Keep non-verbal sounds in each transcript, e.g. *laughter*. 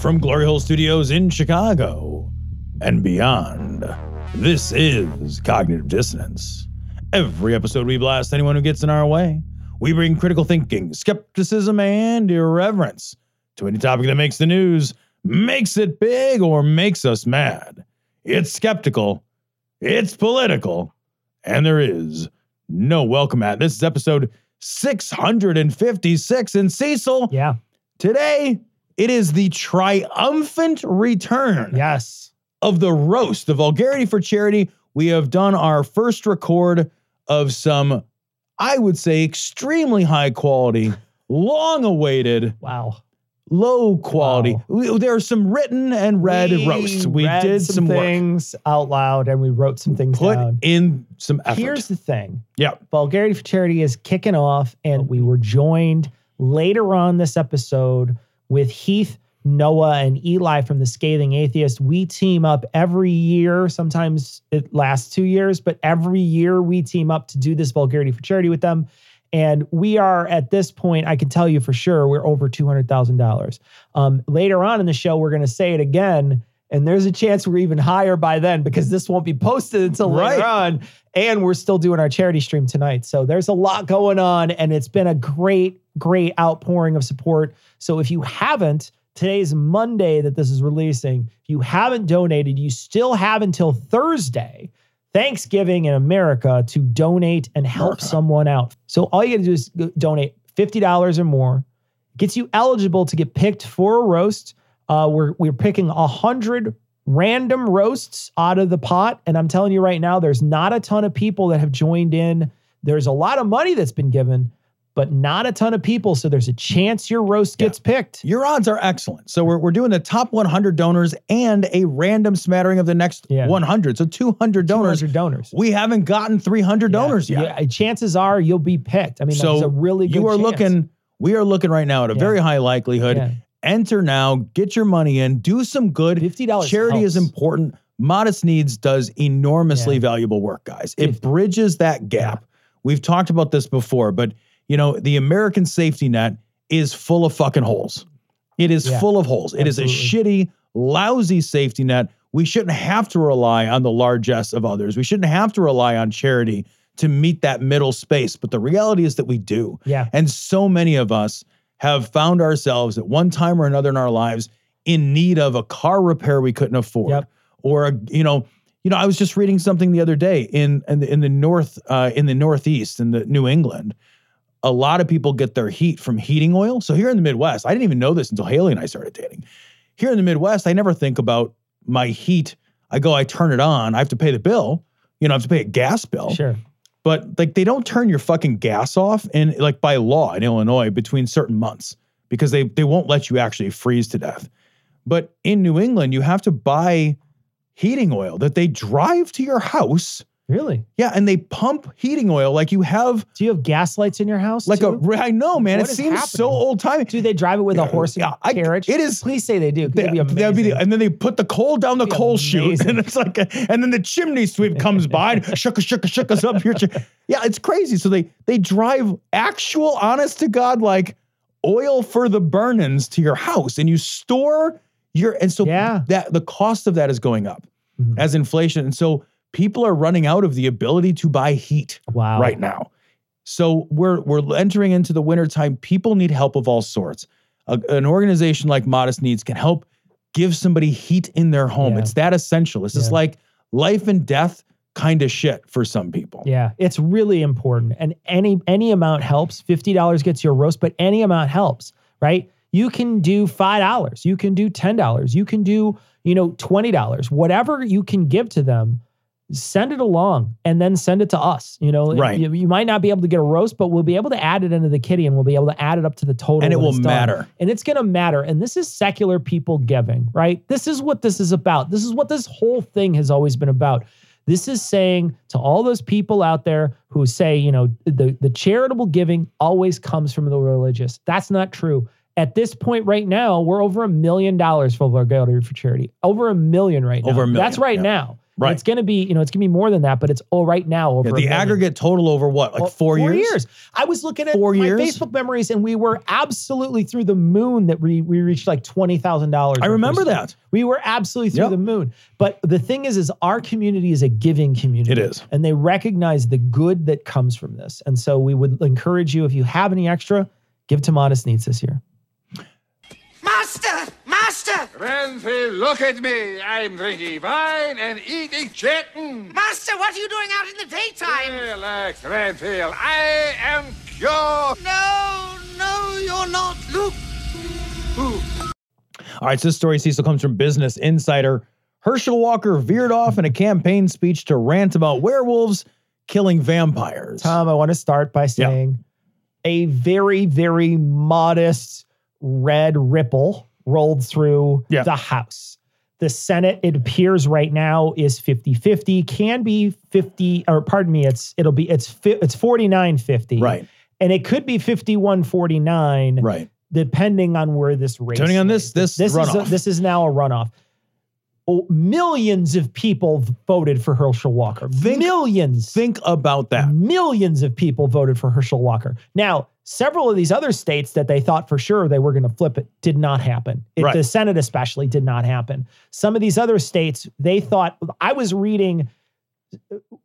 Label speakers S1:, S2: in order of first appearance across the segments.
S1: From Glory Hole Studios in Chicago and beyond. This is Cognitive Dissonance. Every episode, we blast anyone who gets in our way. We bring critical thinking, skepticism, and irreverence to any topic that makes the news, makes it big, or makes us mad. It's skeptical, it's political, and there is no welcome at. This is episode 656. And Cecil,
S2: Yeah.
S1: Today, it is the triumphant return
S2: Yes.
S1: of the roast, the vulgarity for charity. We have done our first record of some, I would say, extremely high quality, *laughs* long awaited,
S2: Wow.
S1: low quality.
S2: Wow.
S1: We- there are some written and read roasts. We did some, work,
S2: things out loud and we wrote some things
S1: put
S2: down.
S1: in some effort.
S2: Here's the thing.
S1: yeah,
S2: Vulgarity for Charity is kicking off, and we were joined later on this episode with Heath, Noah, and Eli from the Scathing Atheist. We team up every year. Sometimes it lasts two years, but every year we team up to do this Vulgarity for Charity with them. And we are at this point, I can tell you for sure, we're over $200,000. Um, later on in the show, we're going to say it again. And there's a chance we're even higher by then because this won't be posted until later on. And we're still doing our charity stream tonight. So there's a lot going on. And it's been a great, great outpouring of support. So if you haven't, today's Monday that this is releasing. If you haven't donated, you still have until Thursday, Thanksgiving in America, to donate and help
S1: America.
S2: someone out. So all you got to do is donate $50 or more. Gets you eligible to get picked for a roast. Uh, we're we're picking a hundred random roasts out of the pot, and I'm telling you right now, there's not a ton of people that have joined in. There's a lot of money that's been given, but not a ton of people. So there's a chance your roast
S1: Yeah.
S2: gets picked.
S1: your odds are excellent. So we're, we're doing the top 100 donors and a random smattering of the next
S2: Yeah.
S1: 100. So 200 donors.
S2: 200 donors.
S1: We haven't gotten 300
S2: Yeah.
S1: donors yet.
S2: Yeah, chances are you'll be picked. I mean,
S1: So
S2: that's a really good
S1: you are
S2: chance.
S1: looking, we are looking right now at a
S2: Yeah.
S1: very high likelihood.
S2: Yeah.
S1: Enter now, get your money in, do some good.
S2: $50
S1: Charity is important. Modest Needs does enormously
S2: Yeah.
S1: valuable work, guys. It
S2: 50.
S1: bridges that gap. We've talked about this before, but you know, the American safety net is full of fucking holes. It is
S2: Yeah.
S1: full of holes. It is a shitty, lousy safety net. We shouldn't have to rely on the largesse of others. We shouldn't have to rely on charity to meet that middle space. But the reality is that we do.
S2: Yeah.
S1: And so many of us have found ourselves at one time or another in our lives in need of a car repair we couldn't afford,
S2: Yep.
S1: or a you know, you know, I was just reading something the other day in in the, in the north uh, in the northeast in the New England. A lot of people get their heat from heating oil. So here in the Midwest, I didn't even know this until Haley and I started dating. Here in the Midwest, I never think about my heat. I go, I turn it on. I have to pay the bill. You know, I have to pay a gas bill
S2: Sure.
S1: but like they don't turn your fucking gas off in like by law in Illinois between certain months because they they won't let you actually freeze to death. But in New England, you have to buy heating oil that they drive to your house.
S2: Really?
S1: Yeah, and they pump heating oil like you have
S2: Do you have gas lights in your house?
S1: like
S2: too?
S1: a I know, man.
S2: What
S1: it seems so old timey.
S2: Do they drive it with
S1: Yeah,
S2: a horse and
S1: yeah, I-
S2: carriage?
S1: it is-
S2: Please say they do. be
S1: That- that'd be the- and then they put the coal down the
S2: Be
S1: coal chute, *laughs* and it's like, a, and then the chimney sweep comes by, and shook a shook a shook us up here. Yeah, it's crazy. So they they drive actual, honest to God, like oil for the burn-ins to your house, and you store your and so
S2: Yeah.
S1: that the cost of that is going up
S2: Mhm.
S1: as inflation, and so people are running out of the ability to buy heat
S2: Wow.
S1: right now. So we're we're entering into the winter time. People need help of all sorts. A- an organization like Modest Needs can help give somebody heat in their home.
S2: Yeah.
S1: It's that essential. This is like life and death kind of shit for some people.
S2: Yeah, it's really important, and any any amount helps. Fifty dollars gets you a roast, but any amount helps, right? You can do five dollars, you can do ten dollars, you can do you know twenty dollars, whatever you can give to them. Send it along and then send it to us. You know,
S1: Right.
S2: You, you might not be able to get a roast, but we'll be able to add it into the kitty and we'll be able to add it up to the total.
S1: And it will
S2: done.
S1: matter.
S2: And it's going to matter. And this is secular people giving, right? This is what this is about. This is what this whole thing has always been about. This is saying to all those people out there who say, you know, the, the charitable giving always comes from the religious. That's not true. At this point right now, we're over a million dollars for Vulgarity for Charity. Over a million right now.
S1: Over a million,
S2: That's right
S1: yeah.
S2: now. And
S1: Right.
S2: It's going to be, you know, it's going to be more than that, but it's all right now over
S1: Yeah, the aggregate total over what, like
S2: Well,
S1: four, years?
S2: I was looking at
S1: Four
S2: my
S1: years?
S2: Facebook memories, and we were absolutely through the moon that we we reached like twenty thousand dollars.
S1: I remember that.
S2: We were absolutely through
S1: Yep.
S2: the moon. But the thing is, is our community is a giving community.
S1: It is.
S2: and they recognize the good that comes from this. And so we would encourage you, if you have any extra, give to Modest Needs this year.
S3: Master! Master!
S4: Look at me. I'm drinking wine and eating chicken.
S3: Master, what are you doing out in the daytime?
S4: Relax, Renfield. I am cured.
S3: No, no, you're not. Look.
S1: All right, so this story, Cecil, comes from Business Insider. Herschel Walker veered off in a campaign speech to rant about werewolves killing vampires.
S2: Tom, I want to start by saying a very, very modest red ripple rolled through
S1: Yeah.
S2: the House. The Senate, it appears right now, is 50-50, can be 50, or pardon me, it's it'll be it's fi- it's 49-50.
S1: Right,
S2: And it could be 51-49,
S1: right.
S2: depending on where this race.
S1: Depending on this- this
S2: this is a, this is now a runoff. Oh, millions of people voted for Herschel Walker.
S1: Think-
S2: millions.
S1: Think about that.
S2: Millions of people voted for Herschel Walker. Now, several of these other states that they thought for sure they were going to flip it did not happen. It,
S1: Right.
S2: The Senate, especially, did not happen. Some of these other states, they thought, I was reading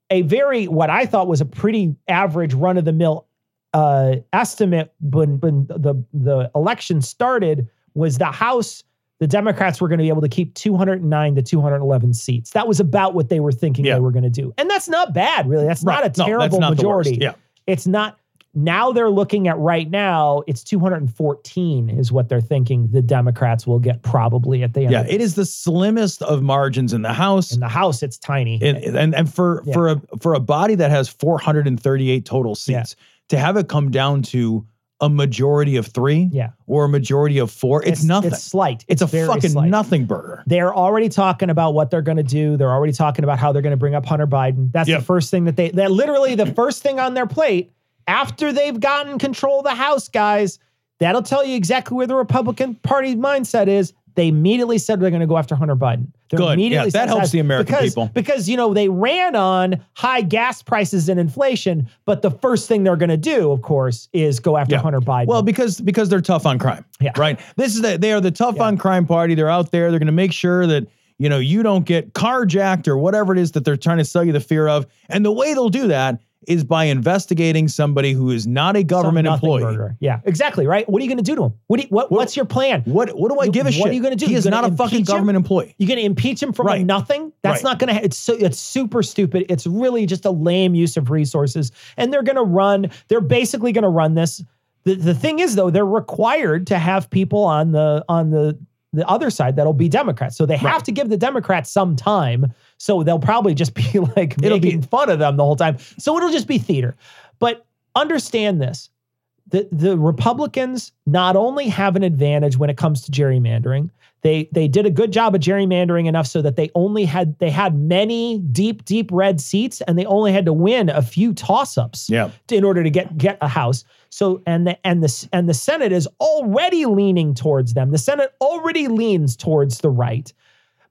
S2: a very, what I thought was a pretty average run of the mill uh, estimate when, when the, the election started was the House. The Democrats were going to be able to keep 209 to 211 seats. That was about what they were thinking
S1: Yeah.
S2: they were going to do. And that's not bad, really. That's
S1: Right.
S2: not a
S1: No,
S2: terrible
S1: not
S2: majority.
S1: Yeah.
S2: It's not now they're looking at right now, it's 214 is what they're thinking the Democrats will get probably at the end.
S1: Yeah, it is the slimmest of margins in the House.
S2: In the House, it's tiny.
S1: and, and and for
S2: Yeah.
S1: for a for a body that has 438 total seats to have it come down to a majority of three
S2: yeah.
S1: or a majority of four it's, nothing
S2: It's slight.
S1: it's, a fucking
S2: slight.
S1: nothing burger
S2: They're already talking about what they're going to do. They're already talking about how they're going to bring up Hunter Biden. That's
S1: Yep.
S2: the first thing that they, that literally the first thing on their plate after they've gotten control of the House, guys. That'll tell you exactly where the Republican Party mindset is. They immediately said they're going to go after Hunter Biden. They're
S1: Good.
S2: immediately
S1: Yeah, that helps the American
S2: because,
S1: people.
S2: Because, you know, they ran on high gas prices and inflation, but the first thing they're going to do, of course, is go after
S1: Yeah.
S2: Hunter Biden.
S1: well because because they're tough on crime
S2: Yeah.
S1: right this is the, they are the tough
S2: Yeah.
S1: on crime party they're out there they're going to make sure that you know you don't get carjacked or whatever it is that they're trying to sell you the fear of and the way they'll do that is by investigating somebody who is not a government employee
S2: burger. Yeah, exactly. Right. What are you going to do to him? What, do you, what,
S1: What-
S2: what's your plan?
S1: what what do i give a
S2: What
S1: shit
S2: are you gonna do?
S1: he is not a fucking
S2: him?
S1: government employee
S2: You're going to impeach him for
S1: Right.
S2: nothing? That's
S1: Right.
S2: not going to. It's so. It's super stupid. It's really just a lame use of resources. And they're going to run. They're basically going to run this. The, the thing is, though, they're required to have people on the on the the other side that'll be Democrats. So they have
S1: Right.
S2: to give the Democrats some time. So they'll probably just be *laughs* like
S1: It'll
S2: making
S1: be-
S2: fun of them the whole time. So it'll just be theater. But understand this the the Republicans not only have an advantage when it comes to gerrymandering, they they did a good job of gerrymandering enough so that they only had they had many deep deep red seats and they only had to win a few toss-ups
S1: yeah
S2: in order to get get a house. So and the and the and the Senate is already leaning towards them. The Senate already leans towards the right.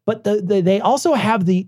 S2: But the, the they also have the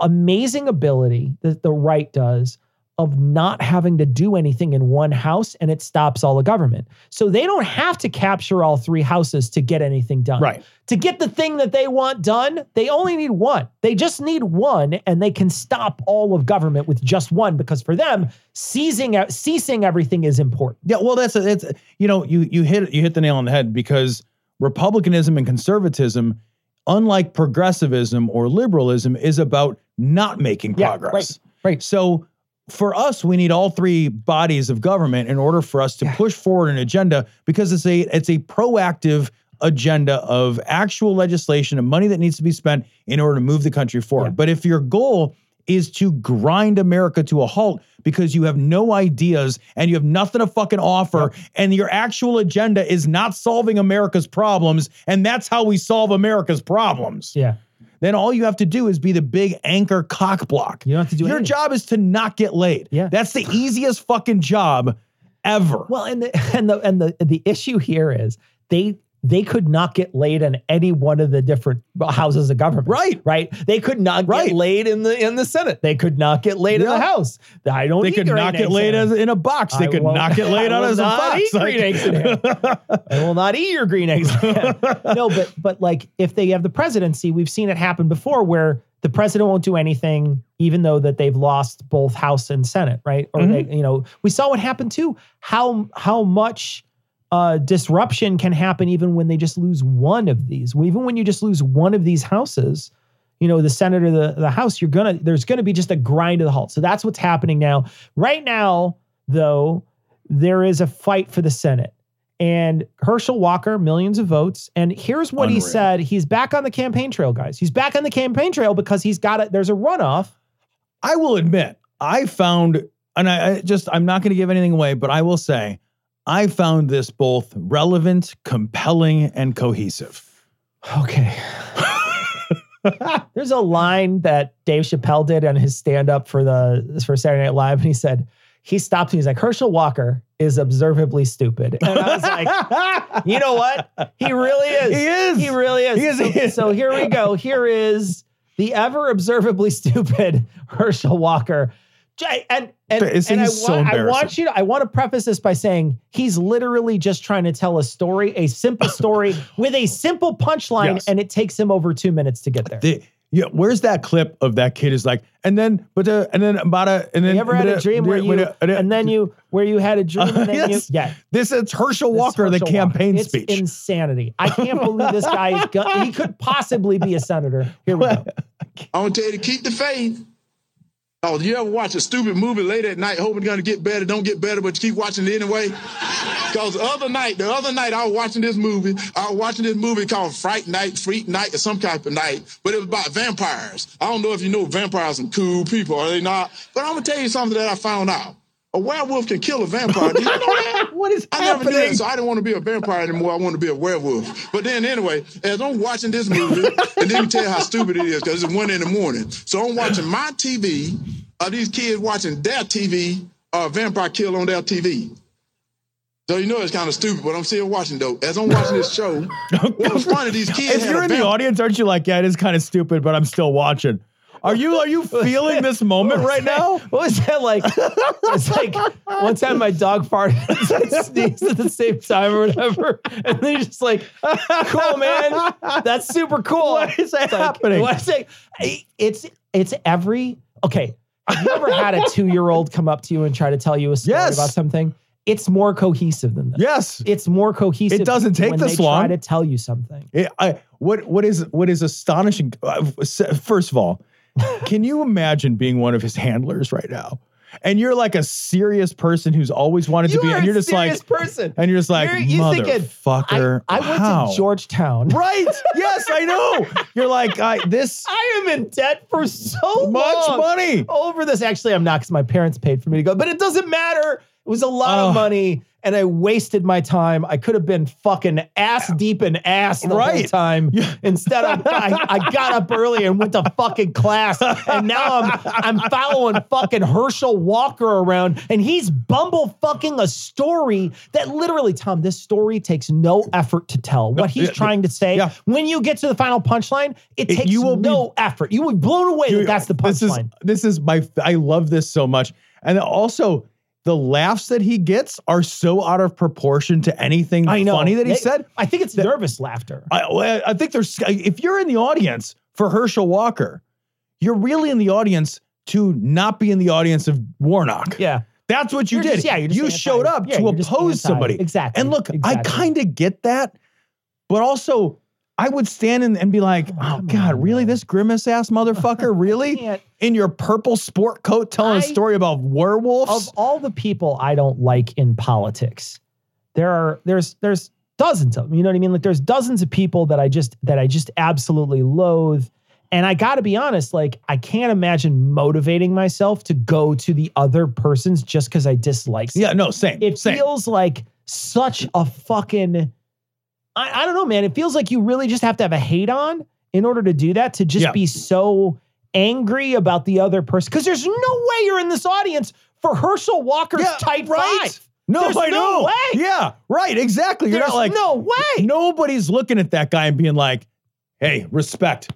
S2: amazing ability that the right does of not having to do anything in one house and it stops all the government. So they don't have to capture all three houses to get anything done.
S1: right
S2: To get the thing that they want done, they only need one. They just need one and they can stop all of government with just one because for them, seizing ceasing everything is important.
S1: Yeah, well, that's a, it's you know you you hit you hit the nail on the head because republicanism and conservatism, unlike progressivism or liberalism, is about not making
S2: Yeah,
S1: progress.
S2: right, right.
S1: So for us, we need all three bodies of government in order for us to
S2: Yeah.
S1: push forward an agenda because it's a it's a proactive agenda of actual legislation and money that needs to be spent in order to move the country forward.
S2: Yeah.
S1: But if your goal is to grind America to a halt because you have no ideas and you have nothing to fucking offer. And your actual agenda is not solving America's problems. And that's how we solve America's problems.
S2: Yeah.
S1: Then all you have to do is be the big anchor cock block.
S2: You don't have to do it.
S1: Your
S2: anything.
S1: job is to not get laid.
S2: Yeah.
S1: That's the easiest fucking job ever.
S2: Well, and the *laughs* and the and the the issue here is they they could not get laid in any one of the different houses of government.
S1: Right.
S2: Right. They could not
S1: Right.
S2: get laid in the in the Senate. They could not get laid in the House. I don't.
S1: Think
S2: they
S1: could not get laid
S2: in
S1: as in a box. They
S2: I
S1: could
S2: won't-
S1: get *laughs* laid out as a
S2: not
S1: box.
S2: eat green eggs in. *laughs* I will not eat your green eggs. *laughs* no, but but like if they have the presidency, we've seen it happen before where the president won't do anything, even though that they've lost both House and Senate, right? Or
S1: Mm-hmm.
S2: they, you know, we saw what happened too. How how much uh, disruption can happen even when they just lose one of these. Even when you just lose one of these houses, you know, the Senate or the, the House, you're gonna there's gonna be just a grind to the halt. So that's what's happening now. Right now, though, there is a fight for the Senate. And Herschel Walker, millions of votes. And here's what he said. He's back on the campaign trail, guys. He's back on the campaign trail because he's got it. There's a runoff.
S1: I will admit, I found, and I, I just, I'm not going to give anything away, but I will say, I found this both relevant, compelling, and cohesive.
S2: Okay. There's a line that Dave Chappelle did on his stand up for the for Saturday Night Live, and he said he stopped and he's like Herschel Walker is observably stupid, and I was like, *laughs* you know what? He really is.
S1: He is.
S2: He really is.
S1: He is,
S2: So,
S1: he is.
S2: so here we go. Here is the ever observably *laughs* stupid Herschel Walker. J- And and,
S1: It's-
S2: and I,
S1: he's so
S2: want, I want you to I want to preface this by saying he's literally just trying to tell a story, a simple *laughs* story with a simple punchline,
S1: Yes.
S2: and it takes him over two minutes to get there.
S1: The, yeah, where's that clip of that kid is like, and then, but, uh, and then about a, and then,
S2: you ever had a
S1: uh,
S2: dream where you
S1: uh, uh,
S2: and then you where you had a dream and then *laughs*
S1: yes.
S2: you yeah
S1: This is Herschel
S2: this
S1: Walker, the
S2: Herschel
S1: campaign
S2: Walker. It's
S1: speech.
S2: insanity. I can't *laughs* believe this guy is go- he could possibly be a senator. Here we go.
S5: I want to tell you to keep the faith. Oh, you ever watch a stupid movie late at night, hoping it's gonna get better, don't get better, but you keep watching it anyway? Because the other night, the other night I was watching this movie. I was watching this movie called Fright Night, Freak Night, or some type of night, but it was about vampires. I don't know if you know vampires and cool people, are they not? But I'm gonna tell you something that I found out. A werewolf can kill a vampire. Did you know that? *laughs*
S2: What is
S5: I never knew
S2: happening?
S5: that, so I didn't want to be a vampire anymore. I want to be a werewolf. But then anyway, as I'm watching this movie, and then you tell you how stupid it is because it's one in the morning. So I'm watching my TV. Are these kids watching their TV? Or uh, a vampire kill on their TV? So you know it's kind of stupid, but I'm still watching though. As I'm watching this show, *laughs* what was funny? These kids.
S1: if you're in the audience, aren't you like, yeah, it is kind of stupid, but I'm still watching. Are you are you *laughs* feeling this moment right now?
S2: What was that like? It's like one time my dog farted *laughs* and sneezed at the same time or whatever. And then you're just like, cool, man. That's super cool.
S1: What is
S2: It's like-
S1: happening?
S2: what is it? It's it's every okay. Have you ever had a two-year-old come up to you and try to tell you a story
S1: Yes.
S2: about something? It's more cohesive than that.
S1: Yes.
S2: It's more cohesive.
S1: It doesn't take
S2: when
S1: this
S2: they Try
S1: long.
S2: to tell you something.
S1: It- I, what what is what is astonishing? uh, First of all, can you imagine being one of his handlers right now? And you're like a serious person who's always wanted to be, and you're just like,
S2: person.
S1: and you're just like,
S2: You're- you
S1: motherfucker.
S2: I, I went to Georgetown. *laughs*
S1: Right? Yes, I know. You're like, I, this *laughs*
S2: I am in debt for so
S1: much money.
S2: over this. Actually, I'm not because my parents paid for me to go, but it doesn't matter. It was a lot
S1: Oh.
S2: of money, and I wasted my time. I could have been fucking ass deep in ass the whole
S1: Right.
S2: time. Instead, I, I, I got up early and went to fucking class, and now I'm I'm following fucking Herschel Walker around, and he's bumble fucking a story that literally, Tom, this story takes no effort to tell. What he's trying to say,
S1: yeah.
S2: when you get to the final punchline, it
S1: It-
S2: takes
S1: you will be-
S2: no effort. You will be blown away that that's the
S1: This is
S2: punchline.
S1: this is my I love this so much. And also the laughs that he gets are so out of proportion to anything funny that he
S2: They-
S1: said.
S2: I think it's nervous laughter.
S1: I, I think there's if you're in the audience for Herschel Walker, you're really in the audience to not be in the audience of Warnock.
S2: Yeah.
S1: That's what you
S2: You're
S1: did.
S2: just- yeah,
S1: you showed up
S2: yeah,
S1: to oppose somebody.
S2: Exactly.
S1: And look, I kind of get that, but also I would stand and, be like,
S2: Oh,
S1: oh, God, really? This grimace ass motherfucker? *laughs* Really? in your purple sport coat telling a
S2: I-
S1: story about werewolves?
S2: Of all the people I don't like in politics, there are there's there's dozens of them. You know what I mean? Like there's dozens of people that I just that I just absolutely loathe. And I got to be honest, like I can't imagine motivating myself to go to the other person's just because I dislike.
S1: Yeah, no, same.
S2: it
S1: same.
S2: feels like such a fucking. I, I don't know, man. It feels like you really just have to have a hate on in order to do that to just
S1: Yeah.
S2: be so angry about the other person. Because there's no way you're in this audience for Herschel Walker's
S1: Yeah,
S2: tight
S1: right.
S2: five.
S1: no,
S2: There's
S1: I
S2: no
S1: know.
S2: way.
S1: Yeah, right. Exactly. You're
S2: There's
S1: not like
S2: no way.
S1: nobody's looking at that guy and being like, "Hey, respect.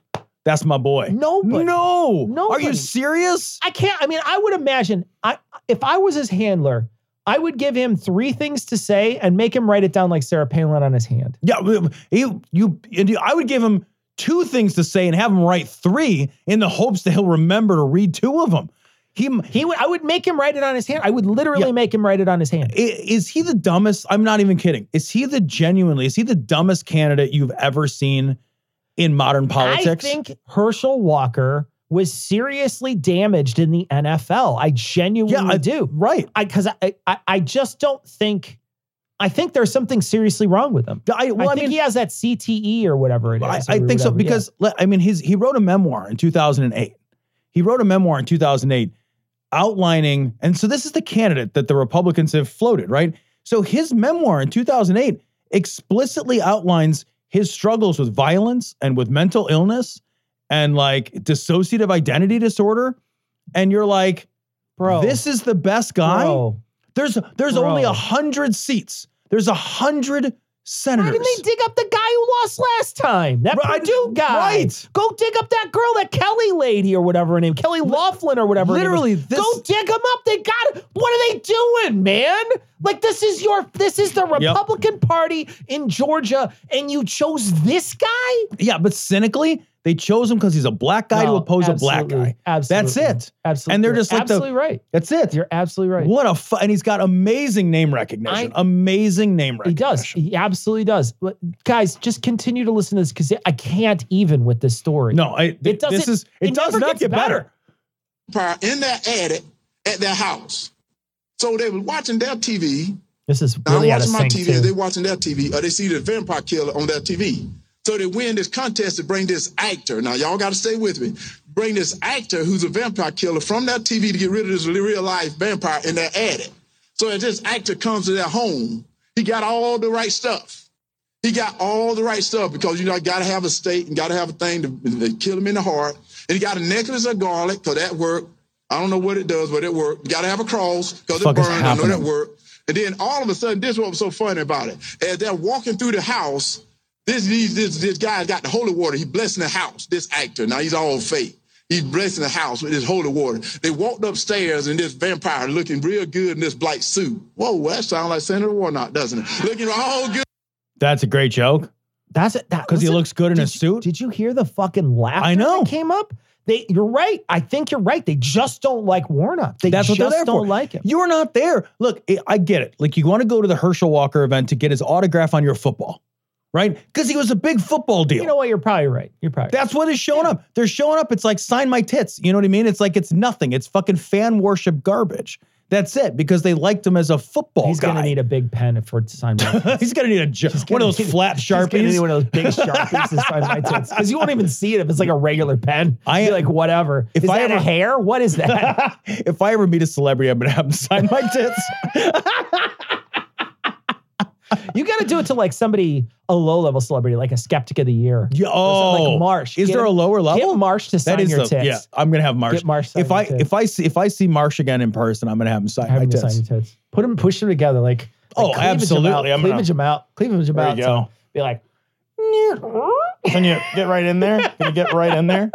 S1: That's my boy."
S2: Nobody.
S1: No. No.
S2: Are
S1: you serious?
S2: I can't. I mean, I would imagine. I if I was his handler, I would give him three things to say and make him write it down like Sarah Palin on his hand.
S1: Yeah, he, you. I would give him two things to say and have him write three in the hopes that he'll remember to read two of them. He
S2: He would. I would make him write it on his hand. I would literally
S1: Yeah.
S2: make him write it on his hand.
S1: Is he the dumbest? I'm not even kidding. Is he the genuinely? Is he the dumbest candidate you've ever seen in modern politics?
S2: I think Herschel Walker was seriously damaged in the NFL. I genuinely
S1: yeah, I
S2: do.
S1: Right.
S2: I because I, I I just don't think. I think there's something seriously wrong with him.
S1: I, well,
S2: I
S1: I,
S2: think
S1: mean,
S2: he has that CTE or whatever it is.
S1: I, I think so
S2: whatever, yeah.
S1: because le- I mean, his he wrote a memoir in 2008. He wrote a memoir in 2008 outlining, and so this is the candidate that the Republicans have floated, right? So his memoir in 2008 explicitly outlines his struggles with violence and with mental illness and like dissociative identity disorder. And you're like,
S2: bro,
S1: this is the best guy.
S2: bro.
S1: There's there's
S2: Bro.
S1: only a hundred seats. There's a hundred senators.
S2: Why didn't they dig up the guy who lost last time? That
S1: Right,
S2: Perdue guy.
S1: right.
S2: Go dig up that girl, that Kelly lady or whatever her name, Kelly Laughlin or whatever.
S1: Literally, this-
S2: go dig them up. They got. What are they doing, man? Like this is your. This is the Republican Party in Georgia, and you chose this guy.
S1: Yeah, but cynically, they chose him because he's a black guy to
S2: No,
S1: oppose a black guy.
S2: Absolutely,
S1: That's it.
S2: Absolutely,
S1: And they're just like the-
S2: absolutely right.
S1: That's it.
S2: You're absolutely right.
S1: What a fu- and he's got amazing name recognition.
S2: I-
S1: amazing name recognition.
S2: He does. He absolutely does. But guys, just continue to listen to this because I can't even with this story.
S1: No, I, th-
S2: It doesn't-
S1: This is it,
S2: it
S1: does not get better.
S2: better.
S5: in their attic at their house. So they was watching their TV.
S2: This is
S5: Now,
S2: really
S5: I'm
S2: out of
S5: watching my TV.
S2: too.
S5: They watching their TV, or they see the vampire killer on their TV. So they win this contest to bring this actor. Now y'all got to stay with me. Bring this actor who's a vampire killer from that TV to get rid of this real life vampire in their attic. So as this actor comes to their home, he got all the right stuff. He got all the right stuff because you know got to have a stake and got to have a thing to, to kill him in the heart. And he got a necklace of garlic because that worked. I don't know what it does, but it worked. You got to have a cross because it burned. I know that worked. And then all of a sudden, this is what was so funny about it. As they're walking through the house, this these, this this guy got the holy water. He blessing the house. This actor now he's all fake. He's blessing the house with his holy water. They walked upstairs and this vampire looking real good in this black suit. Whoa, that sounds like Senator Warnock, doesn't it? Looking all good.
S1: That's a great joke.
S2: That's it. That
S1: Because he looks good in
S2: did
S1: a
S2: you-
S1: suit.
S2: Did you hear the fucking laugh?
S1: I know.
S2: that came up? They, you're right. I think you're right. They just don't like Warnock. They
S1: That's what they're there
S2: don't
S1: for.
S2: like him.
S1: You're not there. Look, I- I get it. Like you want to go to the Herschel Walker event to get his autograph on your football, right? Because he was a big football deal.
S2: You know what? You're probably right. You're probably right.
S1: That's what is showing up. They're showing up. It's like sign my tits. You know what I mean? It's like it's nothing. It's fucking fan worship garbage. That's it because they liked him as a football
S2: He's
S1: guy.
S2: gonna need a big pen for to sign my *laughs* tits.
S1: he's gonna need a jo- one
S2: gonna
S1: of those
S2: need-
S1: flat
S2: He's gonna
S1: sharpies.
S2: need one of those big sharpies to sign my tits because you won't even see it if it's like a regular pen.
S1: I-
S2: I like whatever.
S1: If
S2: Is
S1: I
S2: that a hair? What is that? *laughs*
S1: if I ever meet a celebrity, I'm gonna have him sign my tits. *laughs*
S2: you got to do it to like somebody, a low level celebrity, like a skeptic of the year.
S1: Yeah, oh,
S2: like Marsh.
S1: Is
S2: Get
S1: there a lower level?
S2: Get Marsh to sign
S1: that is
S2: your
S1: the,
S2: tits.
S1: yeah. I'm gonna have Marsh.
S2: Get Marsh
S1: if I if I see if I see Marsh again in person, I'm gonna have him sign
S2: Have
S1: my
S2: him
S1: tits.
S2: sign your tits. Put them, push them together, like,
S1: Oh,
S2: like 'em
S1: absolutely.
S2: Out,
S1: I'm gonna-
S2: cleavage them out. Cleavage them
S1: There
S2: out.
S1: you
S2: so
S1: go.
S2: Be like,
S1: Can you get right in there? Can you get right in there?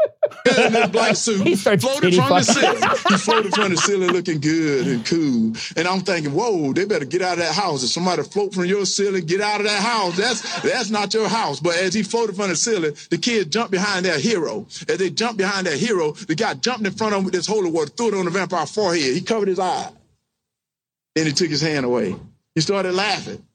S5: in this black suit,
S2: He starts
S5: floated
S2: titty
S5: from the ceiling. He floated from the ceiling looking good and cool. And I'm thinking, whoa, they better get out of that house. If somebody float from your ceiling, get out of that house. That's that's not your house. But as he floated from the ceiling, the kid jumped behind that hero. As they jumped behind that hero, the guy jumped in front of him with this holy water, threw it on the vampire forehead. He covered his eye. Then he took his hand away. He started laughing.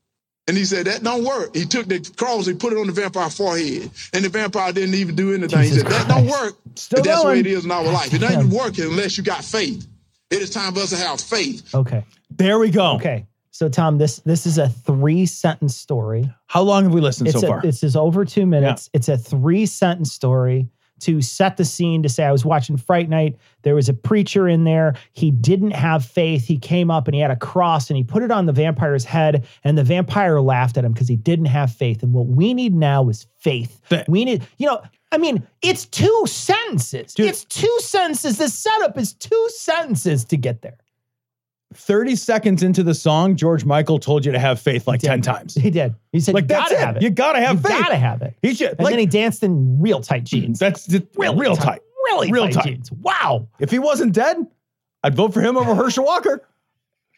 S5: And he said, that don't work. He took the cross, he put it on the vampire forehead. And the vampire didn't even do anything.
S2: Jesus
S5: he said, that don't work.
S1: Still
S5: But that's the way it is in our life. It doesn't even work unless you got faith. It is time for us to have faith.
S2: okay,
S1: There we go.
S2: okay. So Tom, this this is a three sentence story.
S1: How long have we listened
S2: It's
S1: so
S2: a,
S1: far?
S2: this is over two minutes. It's a three sentence story to set the scene to say I was watching Fright Night. There was a preacher in there. He didn't have faith. He came up and he had a cross and he put it on the vampire's head, and the vampire laughed at him because he didn't have faith. And what we need now is faith.
S1: Fa-
S2: we need, you know, I mean, it's two sentences.
S1: Dude.
S2: It's two sentences. The setup is two sentences to get there.
S1: 30 seconds into the song, George Michael told you to have faith like 10 times.
S2: He did. He said,
S1: Like,
S2: "You
S1: that's
S2: gotta
S1: it.
S2: have it.
S1: You gotta have
S2: you
S1: faith."
S2: gotta have it."
S1: He should,
S2: And
S1: like,
S2: then he danced in real tight jeans.
S1: that's just real, real tight.
S2: Really
S1: Real
S2: tight,
S1: tight.
S2: jeans. Wow.
S1: If he wasn't dead, I'd vote for him over Herschel Walker.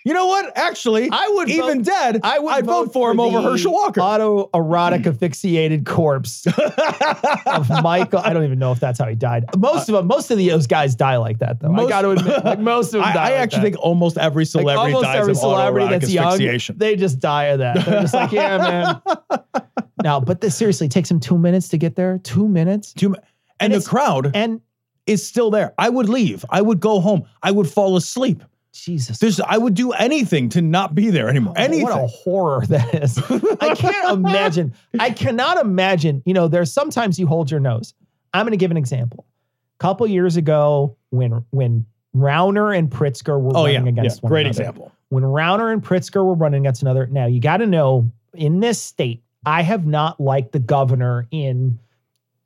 S1: You know what? Actually,
S2: I would
S1: even
S2: vote-
S1: dead.
S2: I would
S1: I'd vote, for him over Herschel Walker.
S2: Autoerotic *clears throat* asphyxiated corpse of *laughs* Michael. I don't even know if that's how he died. Most uh, of them, most of those guys die like that, though. I got to admit, like *laughs* most of them
S1: I,
S2: die.
S1: I
S2: like
S1: actually think almost every
S2: Like,
S1: celebrity
S2: almost
S1: dies
S2: every
S1: of
S2: celebrity that's young, they just die of that. They're just like, yeah, man. *laughs* Now, but this seriously it takes him two minutes to get there. Two minutes,
S1: ma- and,
S2: And
S1: the crowd
S2: and
S1: is still there. I would leave. I would go home. I would fall asleep.
S2: Jesus,
S1: There's, I would do anything to not be there anymore. Anything.
S2: What a horror that is. I can't *laughs* imagine. I cannot imagine. You know, there's sometimes you hold your nose. I'm going to give an example. A couple years ago, when when Rauner and Pritzker were
S1: oh
S2: running
S1: yeah.
S2: against one another.
S1: Great
S2: another.
S1: example.
S2: When Rauner and Pritzker were running against another. Now you got to know in this state, I have not liked the governor in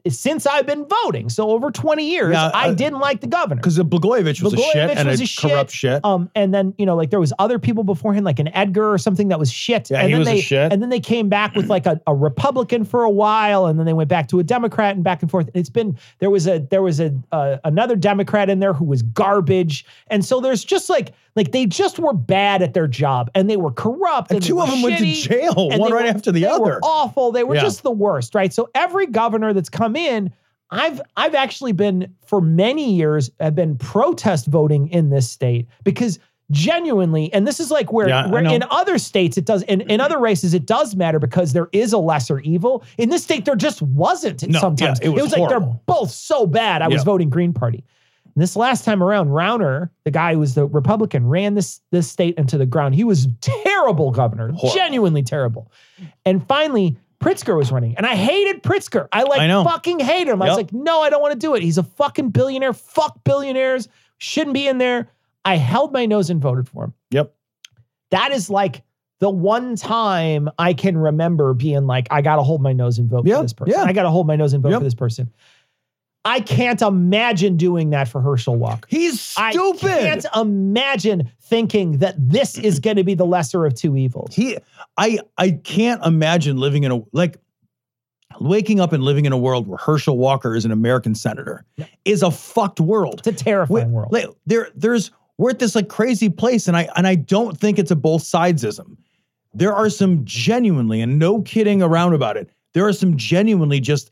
S2: since I've been voting. So over 20 years,
S1: Yeah,
S2: I
S1: uh,
S2: didn't like the governor.
S1: Because the Blagojevich was a shit and
S2: was
S1: a,
S2: a shit.
S1: corrupt shit.
S2: Um, and then you know, like there was other people before him, like an Edgar or something that was shit.
S1: Yeah,
S2: and
S1: he
S2: then
S1: was a
S2: they,
S1: shit.
S2: And then they came back with like a, a Republican for a while, and then they went back to a Democrat and back and forth. It's been there was a there was a uh, another Democrat in there who was garbage, and so there's just like like they just were bad at their job and they were corrupt.
S1: And
S2: And,
S1: two of them went to jail, one right
S2: were-
S1: after the
S2: they
S1: other.
S2: Were awful. They were
S1: Yeah.
S2: just the worst, right? So every governor that's come in. I've I've actually been for many years have been protest voting in this state because genuinely, and this is like where,
S1: Yeah,
S2: where in other states it does in, in other races it does matter because there is a lesser evil. In this state, there just wasn't
S1: No,
S2: sometimes.
S1: yeah, it was
S2: like they're both so bad. I was voting Green Party. And this last time around, Rauner, the guy who was the Republican, ran this this state into the ground. He was terrible governor,
S1: Horrible.
S2: genuinely terrible. And finally, Pritzker was running, and I hated Pritzker. I like
S1: I know.
S2: fucking hate him. I was like, no, I don't want to do it. He's a fucking billionaire. Fuck billionaires. Shouldn't be in there. I held my nose and voted for him.
S1: Yep.
S2: That is like the one time I can remember being like, I got to hold my nose and vote
S1: Yeah,
S2: for this person.
S1: yeah.
S2: I got to hold my nose and vote
S1: Yep.
S2: for this person. I can't imagine doing that for Herschel Walker.
S1: He's stupid.
S2: I can't imagine thinking that this *clears throat* is going to be the lesser of two evils.
S1: he i i can't imagine living in a like waking up and living in a world where herschel walker is an american senator is a fucked world
S2: It's a terrifying
S1: We-
S2: world.
S1: like, there there's we're at this like crazy place and i and i don't think it's a both sidesism there are some genuinely and no kidding around about it there are some genuinely just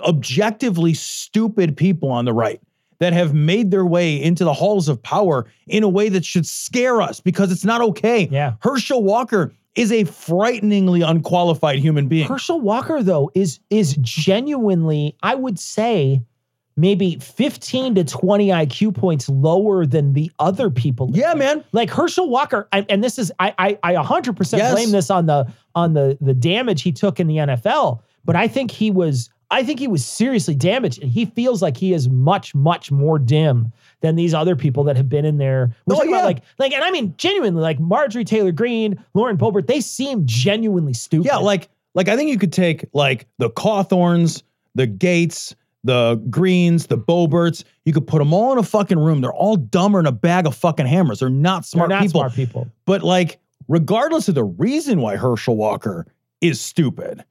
S1: objectively stupid people on the right that have made their way into the halls of power in a way that should scare us because it's not okay.
S2: Yeah.
S1: Herschel Walker is a frighteningly unqualified human being.
S2: Herschel Walker, though, is is genuinely, I would say, maybe 15 to 20 IQ points lower than the other people.
S1: yeah, man.
S2: Like Herschel Walker, I, and this is I I, I 100%
S1: Yes.
S2: blame this on the on the the damage he took in the NFL, but I think he was I think he was seriously damaged, and he feels like he is much much more dim than these other people that have been in there. We're
S1: Oh, yeah.
S2: like like, and I mean genuinely like Marjorie Taylor Greene, Lauren Boebert, they seem genuinely stupid.
S1: Yeah, like like I think you could take like the Cawthorns, the Gates, the Greenes, the Boeberts. You could put them all in a fucking room. They're all dumber in a bag of fucking hammers. They're not smart They're
S2: not
S1: people.
S2: smart people.
S1: But like, regardless of the reason why Herschel Walker is stupid,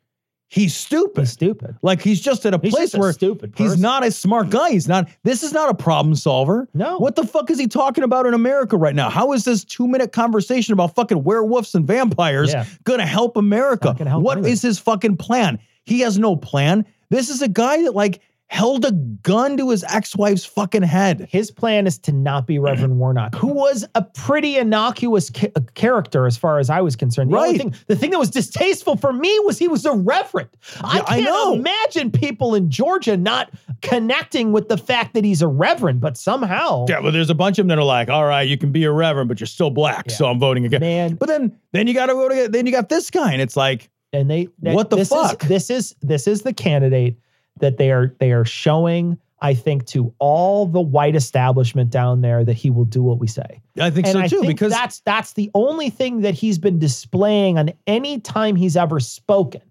S1: he's stupid.
S2: He's stupid.
S1: like he's just at a
S2: He's
S1: place
S2: a
S1: where
S2: stupid
S1: he's not a smart guy. He's not. This is not a problem solver.
S2: No.
S1: What the fuck is he talking about in America right now? How is this two minute conversation about fucking werewolves and vampires
S2: Yeah.
S1: gonna help America?
S2: Gonna help
S1: What is his fucking plan? He has no plan. This is a guy that like held a gun to his ex-wife's fucking head.
S2: His plan is to not be Reverend *clears throat* Warnock, who was a pretty innocuous ca- uh, character as far as I was concerned. The only
S1: Right.
S2: thing, the thing that was distasteful for me was he was a reverend. I
S1: Yeah, I
S2: can't
S1: know.
S2: imagine people in Georgia not connecting with the fact that he's a reverend, but somehow,
S1: Yeah, but there's a bunch of them that are like, all right, you can be a reverend, but you're still black,
S2: Yeah.
S1: so I'm voting again.
S2: man,
S1: But then then you gotta vote to then you got this guy, and it's like,
S2: and they, they-
S1: What the fuck?
S2: Is, this is this is the candidate that they are they are showing, I think, to all the white establishment down there that he will do what we say.
S1: I think
S2: and
S1: so
S2: I
S1: too,
S2: think
S1: because
S2: that's that's the only thing that he's been displaying on any time he's ever spoken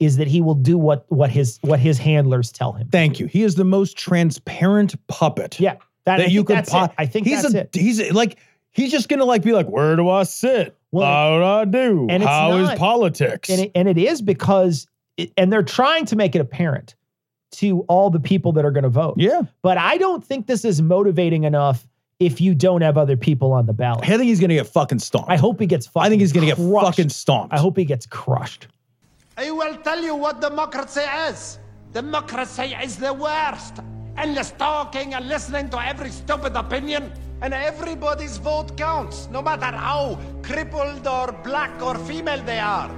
S2: is that he will do what what his what his handlers tell him.
S1: thank you. He is the most transparent puppet.
S2: Yeah, that,
S1: that you
S2: think
S1: could
S2: that's
S1: po-
S2: it. I think
S1: he's a
S2: it.
S1: he's like he's just gonna like be like, where do I sit?
S2: Well,
S1: How do I do?
S2: and it's
S1: How is
S2: not-
S1: politics?
S2: and it, and it is because it, and they're trying to make it apparent to all the people that are going to vote.
S1: yeah,
S2: But I don't think this is motivating enough if you don't have other people on the ballot.
S1: I think he's gonna get fucking stomped.
S2: I hope he gets fucking
S1: I think he's gonna get
S2: crushed.
S1: fucking stomped.
S2: I hope he gets crushed.
S3: I will tell you what democracy is. Democracy is the worst. Endless talking and listening to every stupid opinion, and everybody's vote counts, no matter how crippled or black or female they are.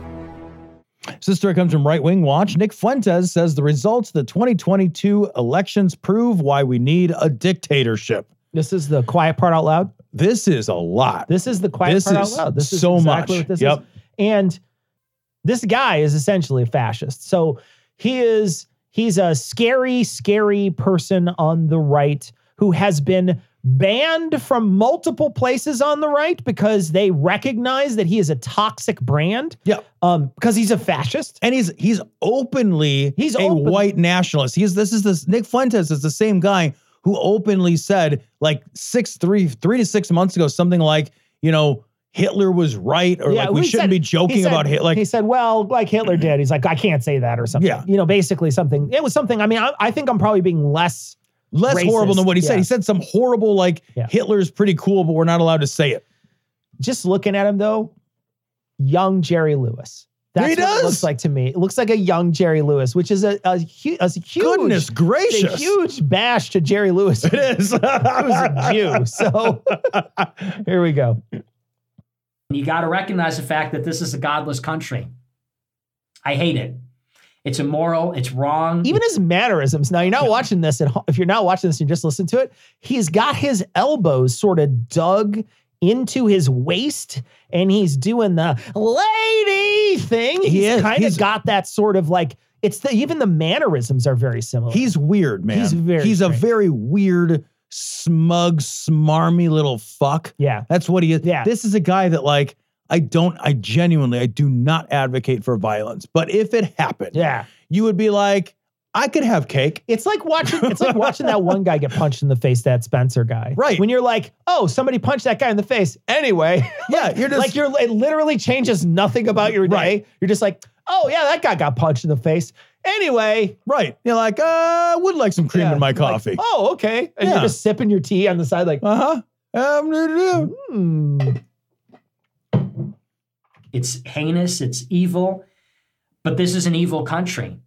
S1: This story comes from Right Wing Watch. Nick Fuentes says the results of the 2022 elections prove why we need a dictatorship.
S2: This is the quiet part out loud.
S1: This is a lot.
S2: This is the quiet
S1: This
S2: part out loud. This is
S1: so
S2: exactly
S1: much.
S2: what this
S1: Yep.
S2: is. And this guy is essentially a fascist. So he is he's a scary, scary person on the right who has been banned from multiple places on the right because they recognize that he is a toxic brand.
S1: Yeah.
S2: Um, because he's a fascist.
S1: and he's he's openly
S2: He's
S1: a white nationalist. He's this is this Nick Fuentes is the same guy who openly said like six three three to six months ago something like you know Hitler was right or like we shouldn't
S2: said-
S1: be joking
S2: said-
S1: about Hitler. Like
S2: he said, well, like Hitler did. He's like, I can't say that or something.
S1: Yeah.
S2: You know, basically something. It was something. I mean, I, I think I'm probably being less
S1: less horrible than what he said. He said some horrible like
S2: Yeah.
S1: Hitler's pretty cool, but we're not allowed to say it.
S2: just looking at him though, young Jerry Lewis. That's
S1: He
S2: what
S1: does.
S2: it looks like to me. It looks like a young Jerry Lewis, which is a, a, hu- a huge,
S1: Goodness gracious.
S2: a huge bash to Jerry Lewis.
S1: It is. *laughs*
S2: He was a Jew. So *laughs* here we go.
S6: You got to recognize the fact that this is a godless country. I hate it. It's immoral. It's wrong.
S2: Even his mannerisms. Now you're not watching this at home. If you're not watching this, and you just listen to it. He's got his elbows sort of dug into his waist, and he's doing the lady thing.
S1: He
S2: He's
S1: is.
S2: kind of got that sort of like. It's the even the mannerisms are very similar.
S1: He's weird, man.
S2: He's very
S1: He's a very weird, smug, smarmy little fuck.
S2: yeah.
S1: That's what he is.
S2: Yeah.
S1: This is a guy that like I don't I genuinely I do not advocate for violence. But if it happened,
S2: Yeah.
S1: you would be like, I could have cake.
S2: It's like watching it's like watching that one guy get punched in the face, that Spencer guy.
S1: Right.
S2: When you're like, oh, somebody punched that guy in the face. Anyway.
S1: Yeah, you're *laughs* just
S2: like you're it literally changes nothing about your day.
S1: Right.
S2: You're just like, oh yeah, that guy got punched in the face. Anyway.
S1: right. You're like, uh, I would like some cream
S2: yeah,
S1: in my
S2: like,
S1: coffee.
S2: oh, okay. And
S1: Yeah.
S2: you're just sipping your tea on the side, like,
S1: Uh-huh. Um, do-do-do.
S6: It's heinous, it's evil, but this is an evil country.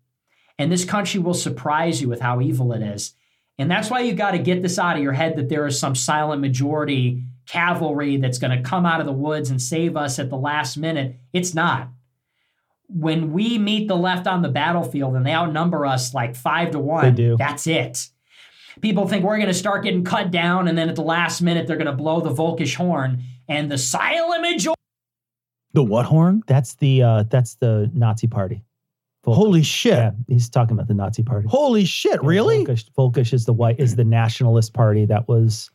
S6: And this country will surprise you with how evil it is. And that's why you got to get this out of your head that there is some silent majority cavalry that's going to come out of the woods and save us at the last minute. It's not. When we meet the left on the battlefield and they outnumber us like five to one,
S2: They do.
S6: that's it. People think we're going to start getting cut down, and then at the last minute, they're going to blow the Volkish horn, and the silent majority.
S1: The what horn?
S2: That's the uh that's the Nazi party.
S1: Holy shit.
S2: Yeah, he's talking about the Nazi party.
S1: Holy shit,
S2: Yeah,
S1: really?
S2: Volkish, Volkish is the white is the nationalist party that was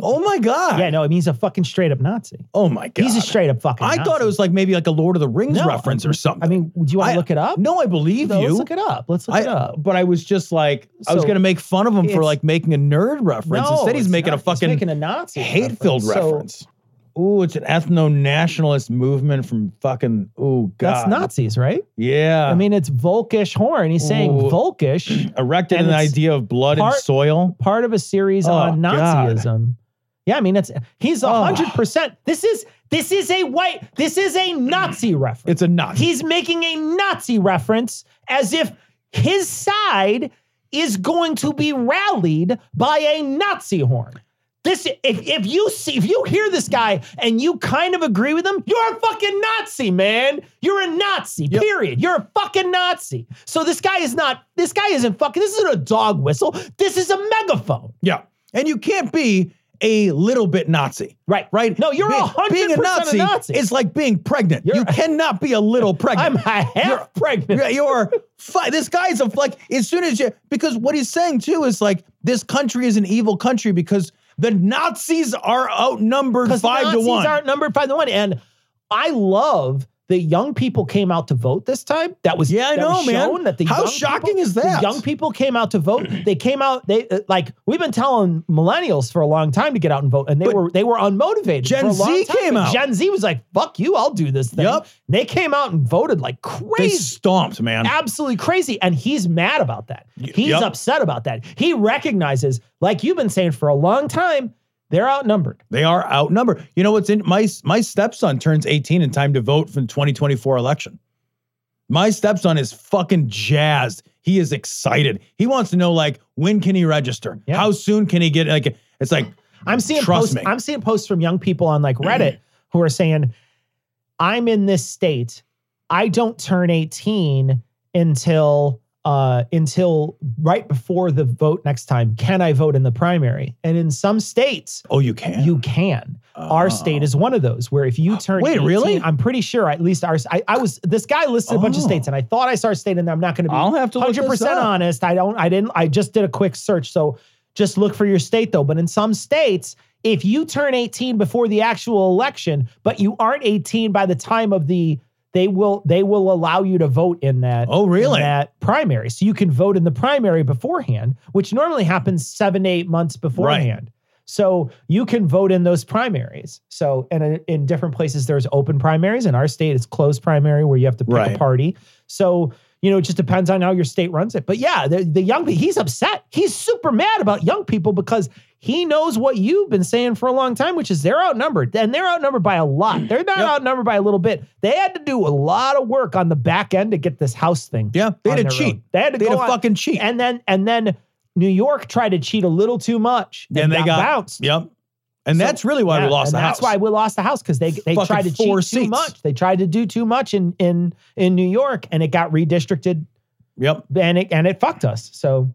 S1: Oh my god.
S2: yeah no I mean he's a fucking straight up Nazi.
S1: Oh my god.
S2: He's a straight up fucking.
S1: I thought it was like maybe like a Lord of the Rings
S2: No,
S1: reference or something.
S2: I mean, do you want to look it up?
S1: no, I believe
S2: No,
S1: you.
S2: let's look it up. Let's look
S1: I,
S2: it up.
S1: but I was just like, I was going to make fun of him for like making a nerd reference. Instead, he's making
S2: not.
S1: a fucking
S2: he's making a Nazi
S1: hate-filled
S2: So,
S1: reference. Ooh, it's an ethno-nationalist movement from fucking. Oh God,
S2: that's Nazis, right?
S1: Yeah,
S2: I mean, it's Volkish horn. He's saying
S1: Ooh.
S2: Volkish, *clears throat*
S1: erected an idea of blood
S2: part-
S1: and soil.
S2: part of a series
S1: Oh,
S2: on
S1: God.
S2: Nazism. Yeah, I mean, it's he's a
S1: Oh.
S2: hundred percent. This is this is a white. This is a Nazi reference.
S1: It's a Nazi.
S2: He's making a Nazi reference as if his side is going to be rallied by a Nazi horn. This if, if you see if you hear this guy and you kind of agree with him, you're a fucking Nazi, man. You're a Nazi.
S1: Yep.
S2: Period. You're a fucking Nazi. So this guy is not this guy isn't fucking this isn't a dog whistle. This is a megaphone.
S1: yeah, and you can't be a little bit Nazi.
S2: Right.
S1: Right?
S2: No, you're a hundred
S1: Being a
S2: percent
S1: Nazi,
S2: a Nazi.
S1: is like being pregnant.
S2: You're-
S1: you cannot be a little *laughs* pregnant.
S2: I'm a half
S1: You're- *laughs*
S2: pregnant.
S1: You're- You're fi- this guy's a like as soon as you because what he's saying too is like this country is an evil country because the Nazis are outnumbered five
S2: Nazis
S1: to one.
S2: Nazis are numbered five to one. And I love that young people came out to vote this time. That was
S1: Yeah, I know, man.
S2: That the
S1: How shocking
S2: people-
S1: is
S2: the
S1: that?
S2: young people came out to vote. *clears throat* They came out. They uh, like we've been telling millennials for a long time to get out and vote, and they
S1: But
S2: were they were unmotivated.
S1: Gen
S2: for a long
S1: Z
S2: time.
S1: came out.
S2: Gen Z was like, "Fuck you, I'll do this thing." And they came out and voted like
S1: they
S2: crazy
S1: stomped, man.
S2: absolutely crazy. And he's mad about that. He's
S1: yep.
S2: upset about that. He recognizes, like you've been saying for a long time, they're outnumbered.
S1: They are outnumbered. You know what's in my my stepson turns 18 in time to vote for the 2024 election. My stepson is fucking jazzed. He is excited. He wants to know like when can he register?
S2: Yeah.
S1: How soon can he get like it's like
S2: I'm seeing
S1: Trust
S2: posts,
S1: me.
S2: I'm seeing posts from young people on like Reddit *clears throat* who are saying, I'm in this state. I don't turn 18 until uh until right before the vote next time. Can I vote in the primary? And in some states,
S1: oh you can.
S2: you can. Our state is one of those where if you *gasps* turn
S1: Wait,
S2: 18,
S1: really?
S2: I'm pretty sure at least ours. I, I was this guy listed a bunch of
S1: Oh.
S2: states, and I thought I saw a state in there. I'm not going to be
S1: I'll have to
S2: 100 percent honest. I don't. I didn't. I just did a quick search. So just look for your state though. But in some states, if you turn 18 before the actual election, but you aren't 18 by the time of the they will they will allow you to vote in that
S1: Oh, really?
S2: in that primary. So you can vote in the primary beforehand which normally happens seven to eight months beforehand. So you can vote in those primaries. So and in, in different places there's open primaries. In our state it's closed primary where you have to pick
S1: Right.
S2: a party. So you know it just depends on how your state runs it. But yeah the, the young he's upset. He's super mad about young people because he knows what you've been saying for a long time, which is they're outnumbered, and they're outnumbered by a lot. Mm. They're not
S1: Yep.
S2: outnumbered by a little bit. They had to do a lot of work on the back end to get this house thing.
S1: Yeah, they had to cheat.
S2: own. They had to
S1: They had
S2: go
S1: to
S2: on-
S1: fucking cheat.
S2: and then and then New York tried to cheat a little too much.
S1: and they got,
S2: bounced.
S1: Yep. And
S2: So-
S1: that's really why
S2: Yeah,
S1: we lost the
S2: that's
S1: house.
S2: That's why we lost the house because they they
S1: Fucking
S2: tried to cheat too much. They tried to do too much in in in New York, and it got redistricted,
S1: Yep.
S2: and it and it fucked us. So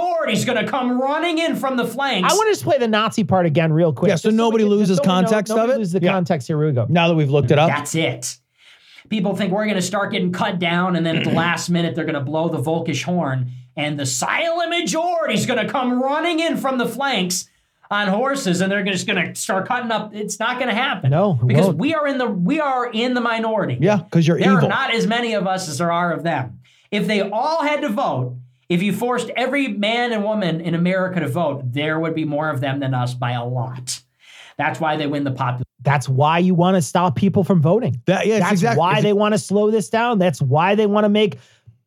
S6: Authority's going to come running in from the flanks.
S2: I want to just play the Nazi part again real quick.
S1: Yeah, so
S2: just
S1: nobody
S2: can-
S1: loses
S2: so we know-
S1: context of
S2: nobody
S1: it?
S2: loses the
S1: Yeah.
S2: context. Here we go.
S1: Now that we've looked it up.
S6: That's it. People think we're going to start getting cut down, and then at the *clears throat* last minute, they're going to blow the Volkish horn, and the silent majority is going to come running in from the flanks on horses, and they're just going to start cutting up. It's not going to happen.
S2: No,
S6: because
S2: won't.
S6: we are in the we are in the minority.
S1: yeah, because you're
S6: There
S1: evil.
S6: are not as many of us as there are of them. If they all had to vote, if you forced every man and woman in America to vote, there would be more of them than us by a lot. That's why they win the popular.
S2: That's why you want to stop people from voting.
S1: that, yeah,
S2: That's
S1: exactly.
S2: why they want to slow this down. That's why they want to make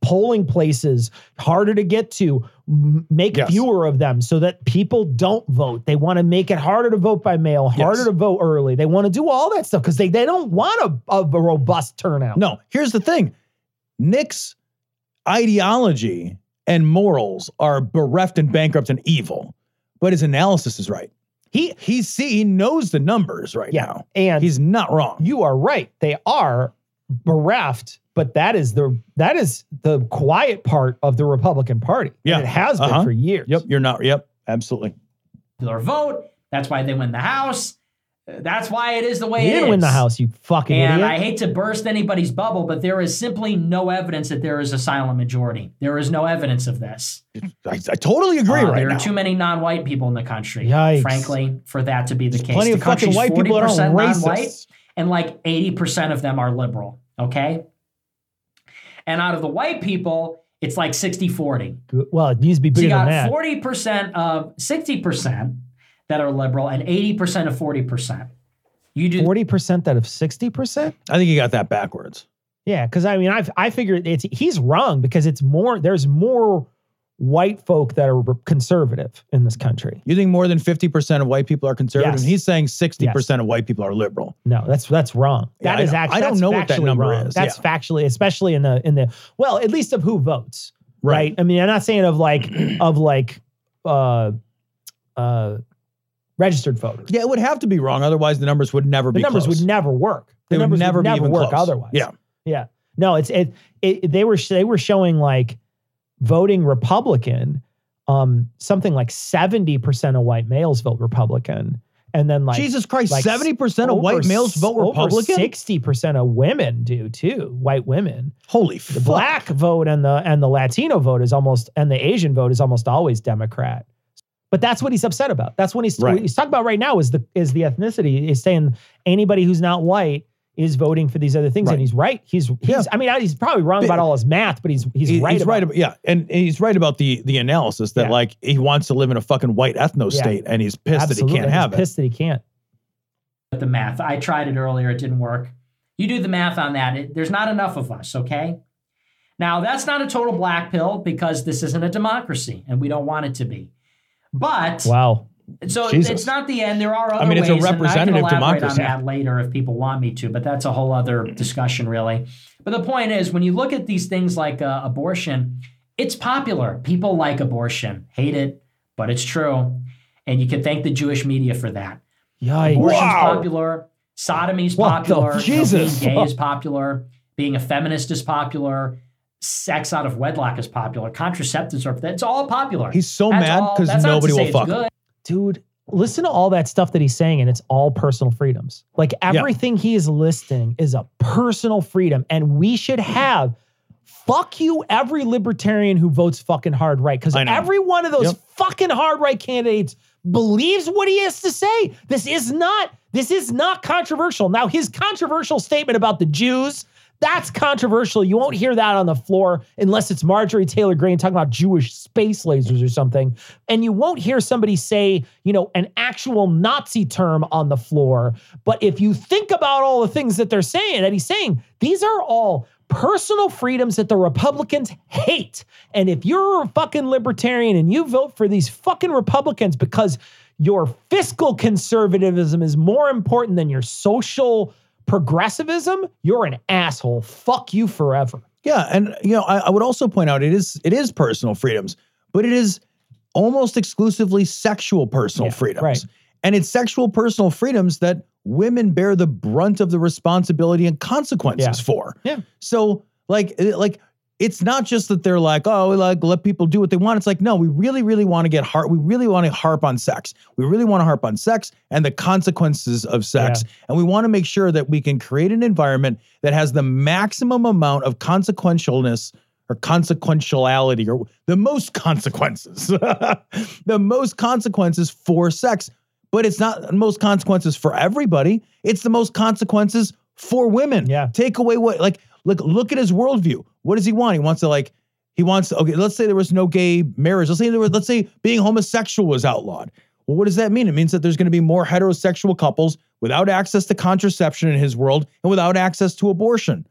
S2: polling places harder to get to, make
S1: Yes.
S2: fewer of them so that people don't vote. They want to make it harder to vote by mail, harder
S1: Yes.
S2: to vote early. They want to do all that stuff because they, they don't want a, a, a robust turnout.
S1: No, here's the thing. Nick's ideology and morals are bereft and bankrupt and evil, but his analysis is right.
S2: He,
S1: He see he knows the numbers right
S2: yeah.
S1: now.
S2: And
S1: He's not wrong.
S2: you are right. They are bereft, but that is the that is the quiet part of the Republican Party. And
S1: Yeah.
S2: it has been
S1: Uh-huh.
S2: for years.
S1: Yep, you're not. Yep, absolutely.
S6: popular vote. That's why they win the House. That's why it is the way it is.
S2: You
S6: it
S2: didn't win the. House, you fucking
S6: And
S2: idiot.
S6: I hate to burst anybody's bubble, but there is simply no evidence that there is a silent majority. There is no evidence of this.
S1: I, I totally agree
S6: Uh,
S1: right
S6: there
S1: now.
S6: are too many non-white people in the country,
S2: Yikes.
S6: frankly, for that to be the case.
S1: Plenty
S6: the
S1: of fucking white people
S6: 40%
S1: aren't
S6: non-white,
S1: racist.
S6: and like 80% of them are liberal, okay? And out of the white people, it's like 60-40.
S2: Well, it needs to be
S6: So
S2: bigger
S6: you
S2: than
S6: got
S2: that.
S6: 40% of 60% that are liberal and 80% of 40%. You do
S2: 40% out of 60%?
S1: I think you got that backwards.
S2: Yeah, because I mean, I I figured it's he's wrong because it's more there's more white folk that are conservative in this country.
S1: You think more than 50% of white people are conservative?
S2: Yes.
S1: And he's saying 60% of white people are liberal.
S2: No, that's that's wrong.
S1: Yeah,
S2: That
S1: I
S2: is actually
S1: I don't know what that number
S2: wrong.
S1: is.
S2: That's
S1: Yeah.
S2: factually, especially in the in the well, at least of who votes, right?
S1: Right.
S2: I mean, I'm not saying of like of like uh uh registered voters.
S1: Yeah, it would have to be wrong. Otherwise, the numbers would never
S2: the
S1: be The
S2: numbers
S1: close.
S2: would never work. The
S1: They would
S2: numbers
S1: never
S2: would
S1: be
S2: never
S1: even
S2: work
S1: close.
S2: otherwise.
S1: Yeah.
S2: Yeah. No, it's it, it they were they were showing like voting Republican, um, something like 70% of white males vote Republican and then like
S1: Jesus Christ,
S2: like
S1: seventy percent of white males vote Republican.
S2: Sixty percent of women do too. White women.
S1: Holy
S2: The
S1: fuck!
S2: black vote and the and the Latino vote is almost and the Asian vote is almost always Democrat. But that's what he's upset about. That's what he's
S1: Right.
S2: what he's talking about right now is the is the ethnicity. He's saying anybody who's not white is voting for these other things,
S1: Right.
S2: and he's right. He's he's.
S1: Yeah.
S2: I mean, he's probably wrong about all his math, but he's he's
S1: He-
S2: right. about,
S1: about yeah, and he's right about the the analysis that
S2: Yeah.
S1: like he wants to live in a fucking white ethno
S2: Yeah.
S1: state, and he's pissed
S2: Absolutely.
S1: that he can't
S2: He's
S1: have it.
S2: Pissed that he can't.
S6: with the math. I tried it earlier, it didn't work. You do the math on that. It, there's not enough of us, okay? Now, that's not a total black pill because this isn't a democracy and we don't want it to be. But
S2: Wow.
S6: so
S1: Jesus.
S6: it's not the end. There are other
S1: I mean, it's a
S6: ways, and
S1: representative
S6: I can elaborate
S1: democracy.
S6: on that later if people want me to, but that's a whole other discussion, really. But the point is, when you look at these things like uh, abortion, it's popular. People like abortion, hate it, but it's true. And you can thank the Jewish media for that.
S2: Yikes.
S6: Abortion's
S1: Wow.
S6: popular. Sodomy's
S2: What the-
S6: popular. you know,
S1: Jesus.
S6: being gay is *laughs* popular. Being a feminist is popular. Sex out of wedlock is popular. Contraceptives are. It's all popular.
S1: He's so
S6: That's
S1: mad because
S6: that's not to
S1: nobody will fuck him.
S6: good.
S2: dude listen to all that stuff that he's saying and it's all personal freedoms like everything he is listing is a personal freedom and we should have fuck you every libertarian who votes fucking hard right because every one of those
S1: Yep.
S2: fucking hard right candidates believes what he has to say this is not this is not controversial now his controversial statement about the jews that's controversial. You won't hear that on the floor unless it's Marjorie Taylor Greene talking about Jewish space lasers or something. And you won't hear somebody say, you know, an actual Nazi term on the floor. But if you think about all the things that they're saying, that he's saying, these are all personal freedoms that the Republicans hate. And if you're a fucking libertarian and you vote for these fucking Republicans because your fiscal conservatism is more important than your social progressivism, you're an asshole. Fuck you forever.
S1: Yeah, and you know, I, I would also point out it is it is personal freedoms, but it is almost exclusively sexual personal
S2: Yeah,
S1: freedoms.
S2: right.
S1: And it's sexual personal freedoms that women bear the brunt of the responsibility and consequences
S2: Yeah.
S1: for.
S2: Yeah.
S1: So like like it's not just that they're like, oh, like let people do what they want. It's like, no, we really, really want to get harp. We really want to harp on sex. We really want to harp on sex and the consequences of sex. And we want to make sure that we can create an environment that has the maximum amount of consequentialness or consequentiality or the most consequences. *laughs* the most consequences for sex. But it's not the most consequences for everybody. It's the most consequences for women.
S2: Yeah.
S1: Take away what like look look at his worldview. What does he want? He wants to like he wants okay, let's say there was no gay marriage. Let's say there was let's say being homosexual was outlawed. Well, what does that mean? It means that there's going to be more heterosexual couples without access to contraception in his world and without access to abortion.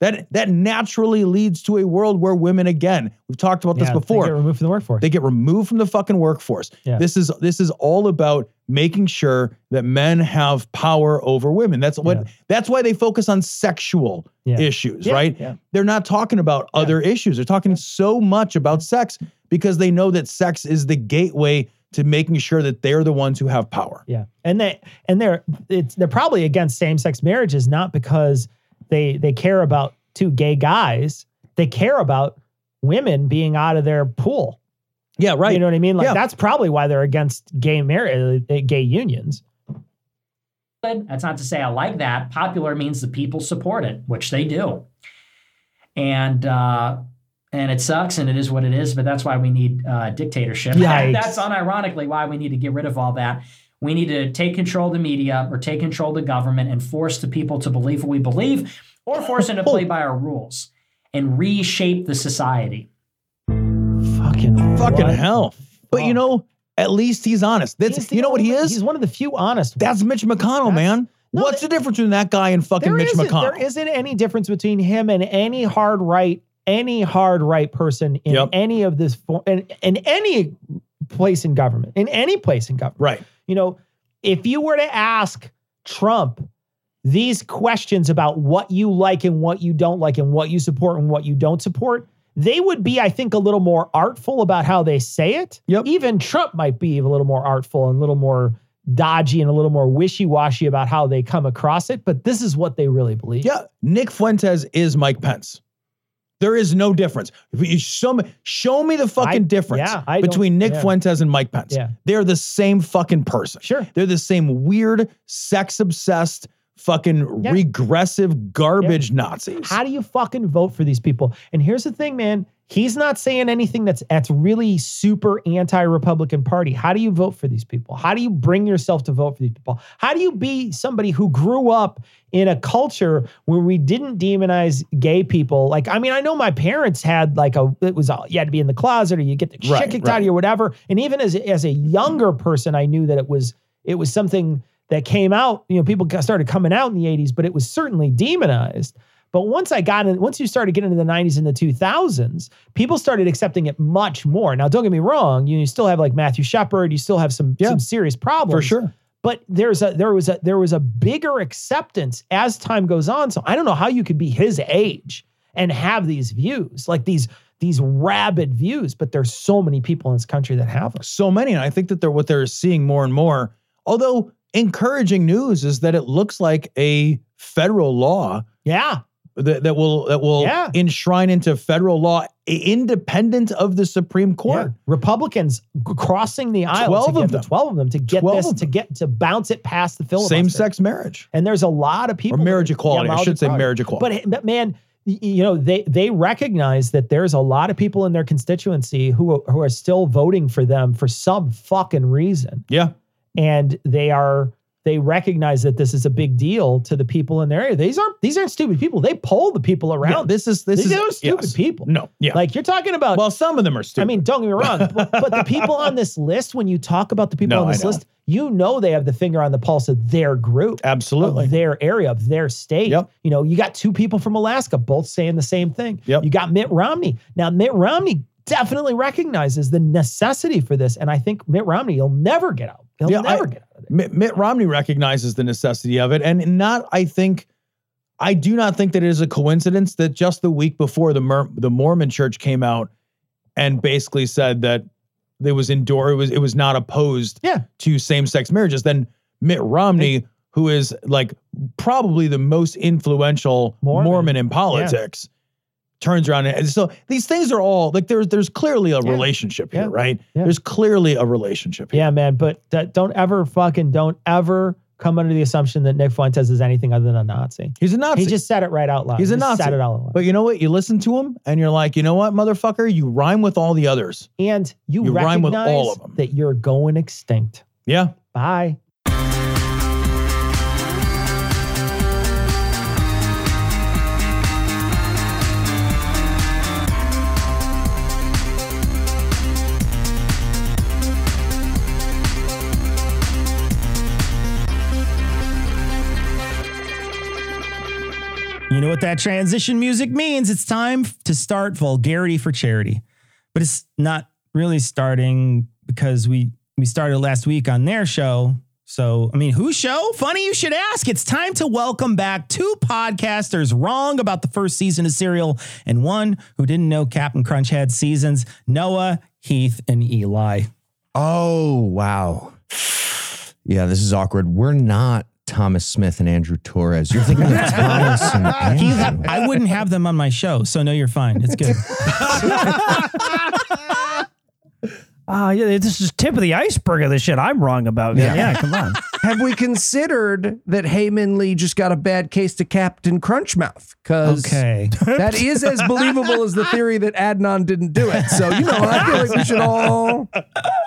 S1: That that naturally leads to a world where women again, we've talked about this
S2: Yeah, they get removed from the workforce.
S1: They get removed from the fucking workforce.
S2: Yeah.
S1: This is this is all about making sure that men have power over women. That's what
S2: Yeah.
S1: that's why they focus on sexual issues, right? They're not talking about other issues. They're talking so much about sex because they know that sex is the gateway to making sure that they're the ones who have power.
S2: Yeah, and they and they're it's they're probably against same sex marriages not because they they care about two gay guys. They care about women being out of their pool.
S1: Yeah, right.
S2: You know what I mean? Like
S1: Yeah.
S2: that's probably why they're against gay marriage, gay unions.
S6: good. That's not to say I like that. Popular means the people support it, which they do. And uh, and it sucks, and it is what it is. But that's why we need uh, dictatorship. *laughs*
S2: Yikes.
S6: that's unironically why we need to get rid of all that. We need to take control of the media or take control of the government and force the people to believe what we believe, or force them to play by our rules and reshape the society.
S2: Fucking
S1: Fucking
S2: what
S1: hell.
S2: the
S1: But you know, at least he's honest. That's
S2: He's
S1: you know what he is?
S2: He's one of the few honest.
S1: That's Mitch McConnell,
S2: That's-
S1: man.
S2: no,
S1: What's
S2: that-
S1: the difference between that guy and fucking Mitch McConnell?
S2: there isn't any difference between him and any hard right, any hard right person in
S1: Yep.
S2: any of this, fo- in, in any place in government, in any place in government.
S1: right.
S2: You know, if you were to ask Trump these questions about what you like and what you don't like and what you support and what you don't support, they would be, I think, a little more artful about how they say it.
S1: Yep.
S2: Even Trump might be a little more artful and a little more dodgy and a little more wishy-washy about how they come across it, but this is what they really believe.
S1: Yeah, Nick Fuentes is Mike Pence. There is no difference. Show me, show me the fucking
S2: I-
S1: difference
S2: yeah,
S1: between Nick
S2: yeah.
S1: Fuentes and Mike Pence.
S2: Yeah.
S1: They're the same fucking person.
S2: Sure.
S1: They're the same weird, sex obsessed, fucking
S2: Yeah.
S1: regressive garbage Nazis.
S2: How do you fucking vote for these people? And here's the thing, man. He's not saying anything that's that's really super anti-Republican Party. How do you vote for these people? How do you bring yourself to vote for these people? How do you be somebody who grew up in a culture where we didn't demonize gay people? Like, I mean, I know my parents had like a it was all you had to be in the closet or you get the shit
S1: Right,
S2: kicked out of you or whatever. And even as as a younger person, I knew that it was it was something that came out. You know, people started coming out in the '80s, but it was certainly demonized. But once I got in, once you started getting into the 90s and the 2000s, people started accepting it much more. Now, don't get me wrong, you, you still have like Matthew Shepard, you still have some
S1: Yeah.
S2: some serious problems
S1: For sure.
S2: but there's a there was a there was a bigger acceptance as time goes on. So I don't know how you could be his age and have these views, like these these rabid views, but there's so many people in this country that have them.
S1: so many. And I think that they're what they're seeing more and more. Although encouraging news is that it looks like a federal law
S2: Yeah.
S1: that, that will that will
S2: Yeah.
S1: enshrine into federal law independent of the Supreme Court.
S2: Yeah. Republicans crossing the aisle
S1: 12
S2: to get
S1: of
S2: the
S1: them.
S2: 12 of them to get this to get to bounce it past the filibuster.
S1: Same sex marriage.
S2: And there's a lot of people
S1: Or marriage equality. I should say
S2: equality.
S1: marriage equality.
S2: But, eh, but man, you know, they they recognize that there's a lot of people in their constituency who who are still voting for them for some fucking reason.
S1: yeah.
S2: And they are they recognize that this is a big deal to the people in their area. These aren't these aren't stupid people. They poll the people around.
S1: This is this
S2: These
S1: is
S2: are stupid
S1: yes.
S2: people.
S1: No. Yeah.
S2: Like you're talking about
S1: well, some of them are stupid.
S2: I mean, don't get me wrong, *laughs* but, but the people on this list, when you talk about the people
S1: No,
S2: on this list, you know they have the finger on the pulse of their group,
S1: absolutely.
S2: of their area, of their state.
S1: Yep.
S2: You know, you got two people from Alaska both saying the same thing.
S1: Yep.
S2: You got Mitt Romney. Now, Mitt Romney definitely recognizes the necessity for this, and I think Mitt Romney, he'll never get out. He'll
S1: Yeah,
S2: never
S1: I-
S2: get out of there.
S1: Mitt, Mitt Romney recognizes the necessity of it, and not. I think, I do not think that it is a coincidence that just the week before the Mer- the Mormon Church came out and basically said that it was indoor, it was it was not opposed
S2: Yeah.
S1: to same sex marriages. Then Mitt Romney, who is like probably the most influential
S2: Mormon.
S1: Mormon, in politics. Turns around and so these things are all like there's there's clearly a
S2: Yeah.
S1: relationship here,
S2: Yeah.
S1: right?
S2: Yeah.
S1: There's clearly a relationship here.
S2: Yeah, man. But that, don't ever fucking, don't ever come under the assumption that Nick Fuentes is anything other than a Nazi.
S1: He's a Nazi.
S2: He just said it right out loud.
S1: He's a
S2: He
S1: Nazi.
S2: Said it out loud.
S1: But you know what? You listen to him and you're like, you know what, motherfucker? You rhyme with all the others.
S2: and you,
S1: You rhyme with all of 'em.
S2: that you're going extinct.
S1: Yeah.
S2: Bye.
S7: You know what that transition music means? It's time to start Vulgarity for Charity. But it's not really starting because we we started last week on their show. So, I mean, whose show? Funny you should ask. It's time to welcome back two podcasters wrong about the first season of Serial and one who didn't know Captain Crunch had seasons, Noah, Heath, and Eli.
S8: Oh, wow. Yeah, this is awkward. We're not Thomas Smith and Andrew Torrez. You're thinking of Thomas and *laughs*
S7: Heath,
S8: Andrew.
S7: I wouldn't have them on my show, so no, you're fine. It's good. *laughs*
S9: Ah, yeah, this is tip of the iceberg of the shit I'm wrong about. Yeah, yeah come on. *laughs*
S10: Have we considered that Hae Min Lee just got a bad case to Captain Crunchmouth? Because
S7: Okay.
S10: that is as believable as the theory that Adnan didn't do it. So, you know, I feel like we should all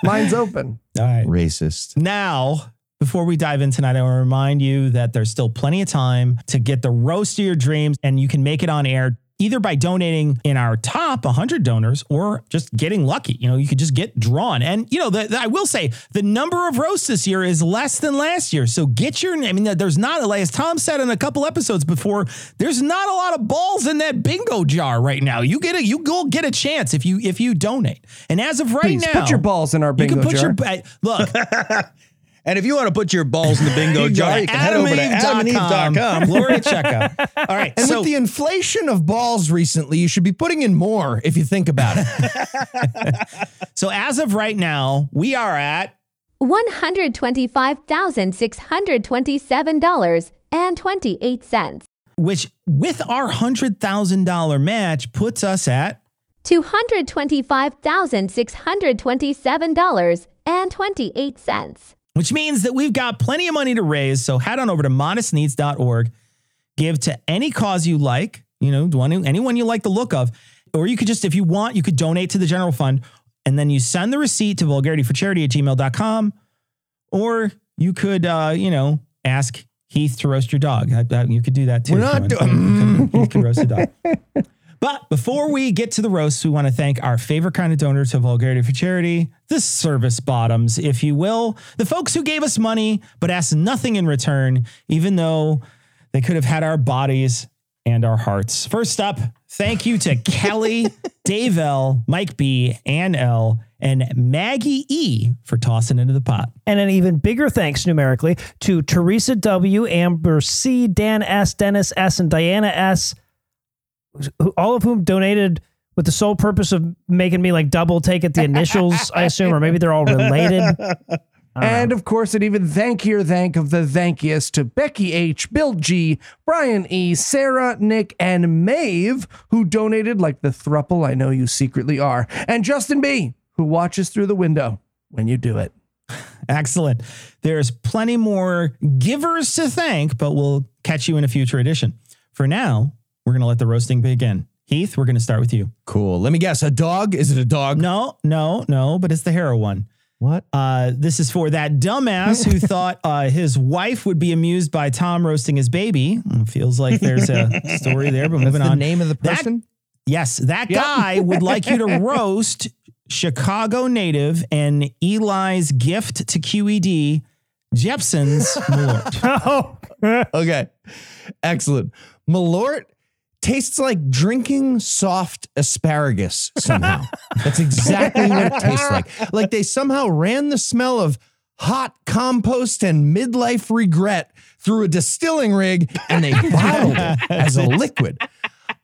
S10: lines open.
S7: All right.
S8: Racist.
S7: Now, before we dive in tonight, I want to remind you that there's still plenty of time to get the roast of your dreams, and you can make it on air either by donating in our top 100 donors or just getting lucky. You know, you could just get drawn. And, you know, the, the- I will say the number of roasts this year is less than last year. So get your, I mean, there's not, as Tom said in a couple episodes before, there's not a lot of balls in that bingo jar right now. You get a, you go get a chance if you, if you donate. And as of right
S10: Please
S7: now,
S10: put your balls in our bingo you
S7: can put
S10: jar.
S7: your, look, *laughs*
S1: And if you want to put your balls in the bingo *laughs* jar, you can head over to
S7: AdamandEve.com.
S1: adamandeve.com.
S7: Glory *laughs* checkout. All right.
S8: And
S7: so
S8: with the inflation of balls recently, you should be putting in more if you think about it. *laughs*
S7: so as of right now, we are at
S11: $125,627.28.
S2: which with our $100,000 match puts us at
S11: $225,627.28.
S2: which means that we've got plenty of money to raise. So head on over to modestneeds.org, give to any cause you like, you know, anyone you like the look of, or you could just, if you want, you could donate to the general fund and then you send the receipt to vulgarityforcharity at gmail.com, or you could, uh, you know, ask Heath to roast your dog. I- I- You could do that too.
S8: We're
S2: you
S8: not doing-
S2: Heath can roast a dog. But before we get to the roast, we want to thank our favorite kind of donor to Vulgarity for Charity, the service bottoms, if you will, the folks who gave us money but asked nothing in return, even though they could have had our bodies and our hearts. First up, thank you to Kelly, *laughs* Dave L, Mike B, Ann L, and Maggie E for tossing into the pot.
S9: And an even bigger thanks numerically to Teresa W, Amber C, Dan S, Dennis S, and Diana S, all of whom donated with the sole purpose of making me like double take at the initials, I assume, or maybe they're all related. *laughs*
S10: And of course, an even thankier thank of the thankiest to Becky H, Bill G, Brian E, Sarah, Nick, and Maeve, who donated like the thruple I know you secretly are, and Justin B, who watches through the window when you do it. *laughs*
S2: Excellent. There's plenty more givers to thank, but we'll catch you in a future edition. For now, we're going to let the roasting begin. Heath, we're going to start with you.
S8: Cool. Let me guess. A dog? Is it a dog?
S2: No, no, no, but it's the hero one.
S8: What?
S2: Uh, this is for that dumbass who *laughs* thought uh, his wife would be amused by Tom roasting his baby. Mm, Feels like there's a *laughs* story there, but
S8: That's
S2: moving
S8: the
S2: on.
S8: name of the
S2: That-
S8: person?
S2: yes, that guy would like you to *laughs* roast Chicago native and Eli's gift to QED, Jeppson's Malort.
S9: oh,
S8: Okay. Excellent. Malort tastes like drinking soft asparagus somehow. That's exactly what it tastes like. Like they somehow ran the smell of hot compost and midlife regret through a distilling rig and they bottled it as a liquid.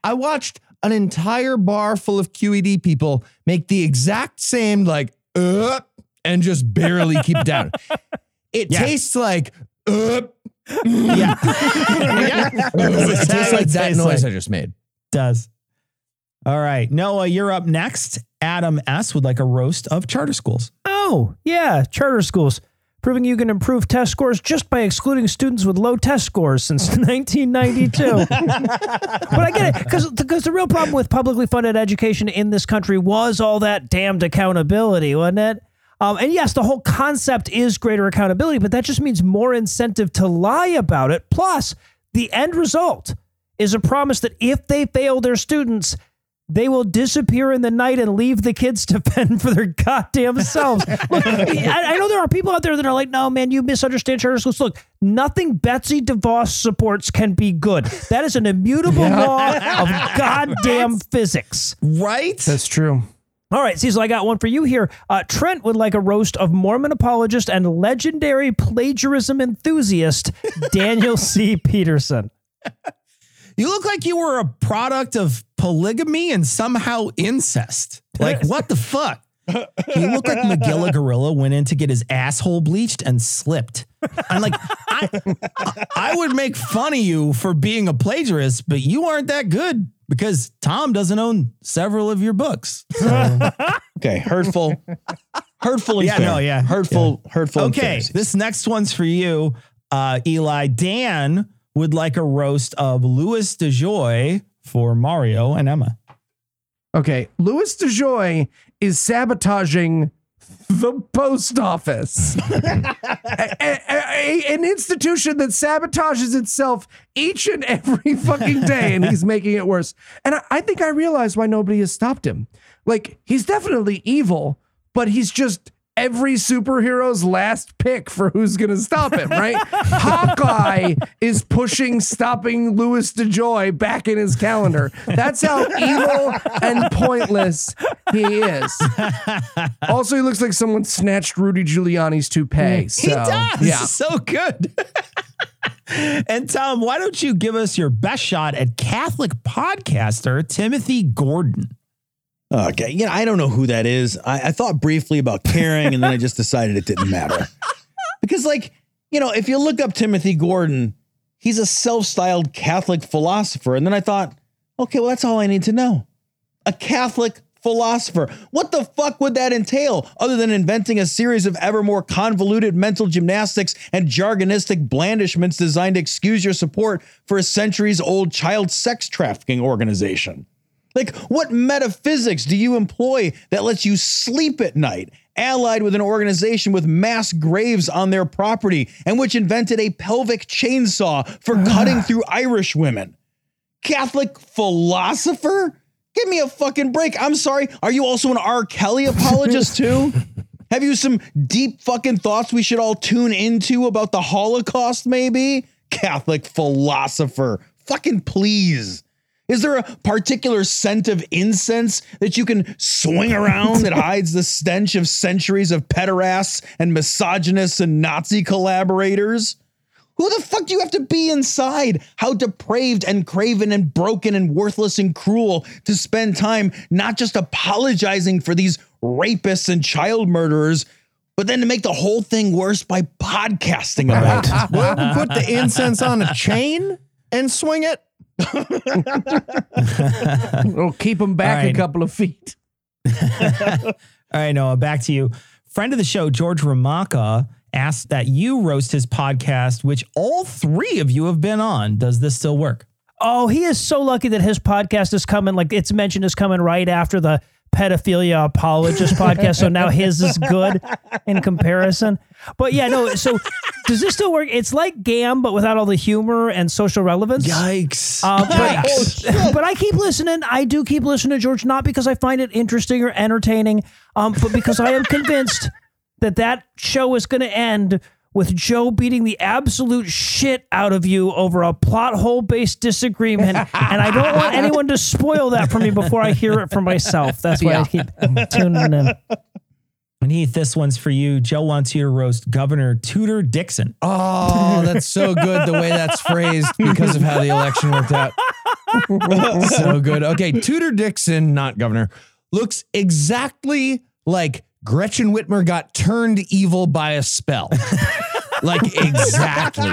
S8: I watched an entire bar full of QED people make the exact same, like, uh, and just barely keep it down. It
S2: Yeah.
S8: tastes like, uh, *laughs*
S2: yeah.
S8: it tastes like that
S2: Tastes
S8: noise
S2: like-
S8: I just made.
S2: does. All right. Noah, you're up next. Adam S. would like a roast of charter schools.
S9: oh, yeah, charter schools. Proving you can improve test scores just by excluding students with low test scores since *laughs* 1992. but I get it because because the real problem with publicly funded education in this country was all that damned accountability, wasn't it? Um, and yes, the whole concept is greater accountability, but that just means more incentive to lie about it. Plus, the end result is a promise that if they fail their students, they will disappear in the night and leave the kids to *laughs* fend for their goddamn selves. Look, I, I know there are people out there that are like, no, man, you misunderstand charter schools. Look, nothing Betsy DeVos supports can be good. That is an immutable law of *laughs* goddamn physics.
S2: Right?
S10: That's true.
S9: All right, Cecil, I got one for you here. Uh, Trent would like a roast of Mormon apologist and legendary plagiarism enthusiast *laughs* Daniel C. Peterson.
S2: You look like you were a product of polygamy and somehow incest. Like, what the fuck? You look like Magilla *laughs* Gorilla went in to get his asshole bleached and slipped. I'm like, I, I would make fun of you for being a plagiarist, but you aren't that good because Tom doesn't own several of your books. *laughs*
S1: Okay, hurtful, hurtful. And
S2: Yeah,
S1: fair.
S2: no, yeah.
S1: hurtful, hurtful.
S2: Okay, this next one's for you, uh, Eli. Dan would like a roast of Louis DeJoy for Mario and Emma.
S10: Okay, Louis DeJoy is sabotaging the post office, *laughs* A- a- a- an institution that sabotages itself each and every fucking day, and he's making it worse. And I, I think I realize why nobody has stopped him. Like he's definitely evil, but he's just every superhero's last pick for who's going to stop him, right? *laughs* Hawkeye is pushing stopping Louis DeJoy back in his calendar. That's how evil and pointless he is. Also, he looks like someone snatched Rudy Giuliani's toupee. So,
S2: he does.
S10: Yeah.
S2: So good. *laughs* and Tom, why don't you give us your best shot at Catholic podcaster Timothy Gordon?
S1: Okay, you know, I don't know who that is. I, I thought briefly about caring, and then I just decided it didn't matter. Because, like, you know, if you look up Timothy Gordon, he's a self styled Catholic philosopher. And then I thought, okay, well, that's all I need to know. A Catholic philosopher. What the fuck would that entail other than inventing a series of ever more convoluted mental gymnastics and jargonistic blandishments designed to excuse your support for a centuries old child sex trafficking organization? Like, what metaphysics do you employ that lets you sleep at night, allied with an organization with mass graves on their property and which invented a pelvic chainsaw for ah. cutting through Irish women? Catholic philosopher? Give me a fucking break. I'm sorry. Are you also an R. Kelly apologist *laughs* too? Have you some deep fucking thoughts we should all tune into about the Holocaust, maybe? Catholic philosopher. Fucking please. Is there a particular scent of incense that you can swing around that *laughs* hides the stench of centuries of pederasts and misogynists and Nazi collaborators? Who the fuck do you have to be inside? How depraved and craven and broken and worthless and cruel to spend time not just apologizing for these rapists and child murderers, but then to make the whole thing worse by podcasting about it. *laughs*
S8: Well, put the incense on a chain and swing it. *laughs*
S10: We'll keep them back
S7: All right.
S10: a couple of feet. *laughs*
S7: All right, Noah, back to you. Friend of the show, George Ramaka, asked that you roast his podcast, which all three of you have been on. Does this still work?
S9: Oh, he is so lucky that his podcast is coming. Like it's mentioned, is coming right after the pedophilia apologist podcast. So now his is good in comparison. But yeah, no. So does this still work? It's like Gam, but without all the humor and social relevance.
S7: Yikes.
S9: Uh, but, *laughs* but I keep listening. I do keep listening to George, not because I find it interesting or entertaining, um, but because I am convinced that that show is going to end with Joe beating the absolute shit out of you over a plot hole based disagreement. *laughs* and I don't want anyone to spoil that for me before I hear it for myself. That's why I keep tuning in.
S7: And Heath, this one's for you. Joe wants you to roast Governor Tudor Dixon.
S8: Oh, that's so good the way that's phrased because of how the election worked out. so good. Okay, Tudor Dixon, not governor, looks exactly like Gretchen Whitmer got turned evil by a spell. like *laughs* exactly.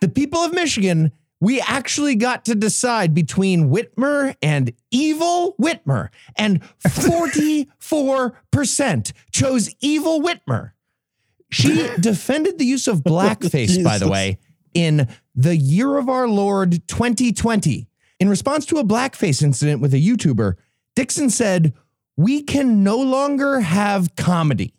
S8: The people of Michigan, we actually got to decide between Whitmer and evil Whitmer, and 44% chose evil Whitmer. She *laughs* defended the use of blackface, by the way, in the year of our Lord 2020. In response to a blackface incident with a YouTuber, Dixon said, We can no longer have comedy,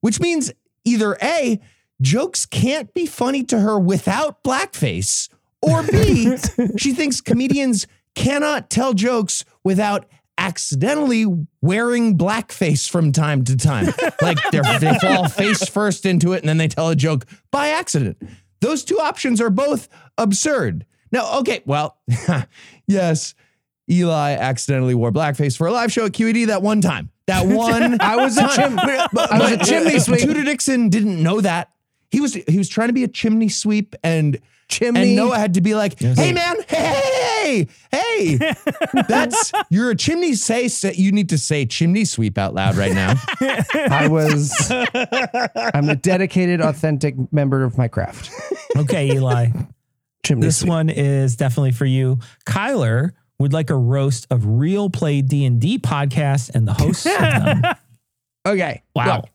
S8: which means either A, jokes can't be funny to her without blackface, or B, *laughs* she thinks comedians cannot tell jokes without accidentally wearing blackface from time to time. Like they're, fall face first into it and then they tell a joke by accident. Those two options are both absurd. Now, okay, well, *laughs* yes, Eli accidentally wore blackface for a live show at QED that one time. That *laughs* one
S10: I was a
S8: time.
S10: chim-
S8: But-
S10: I was a chimney sweep.
S8: Tudor Dixon didn't know that. He was he was trying to be a chimney sweep and
S10: Chimney.
S8: and Noah had to be like, "Hey man, hey, hey, *laughs* that's you're a chimney say, say you need to say chimney sweep out loud right now." *laughs*
S10: I was. I'm a dedicated, authentic member of my craft.
S7: Okay, Eli.
S10: Chimney
S7: this
S10: sweep.
S7: one is definitely for you. Kyler would like a roast of Real Play D&D podcast and the hosts of them. *laughs*
S10: Okay.
S7: Wow.
S10: look,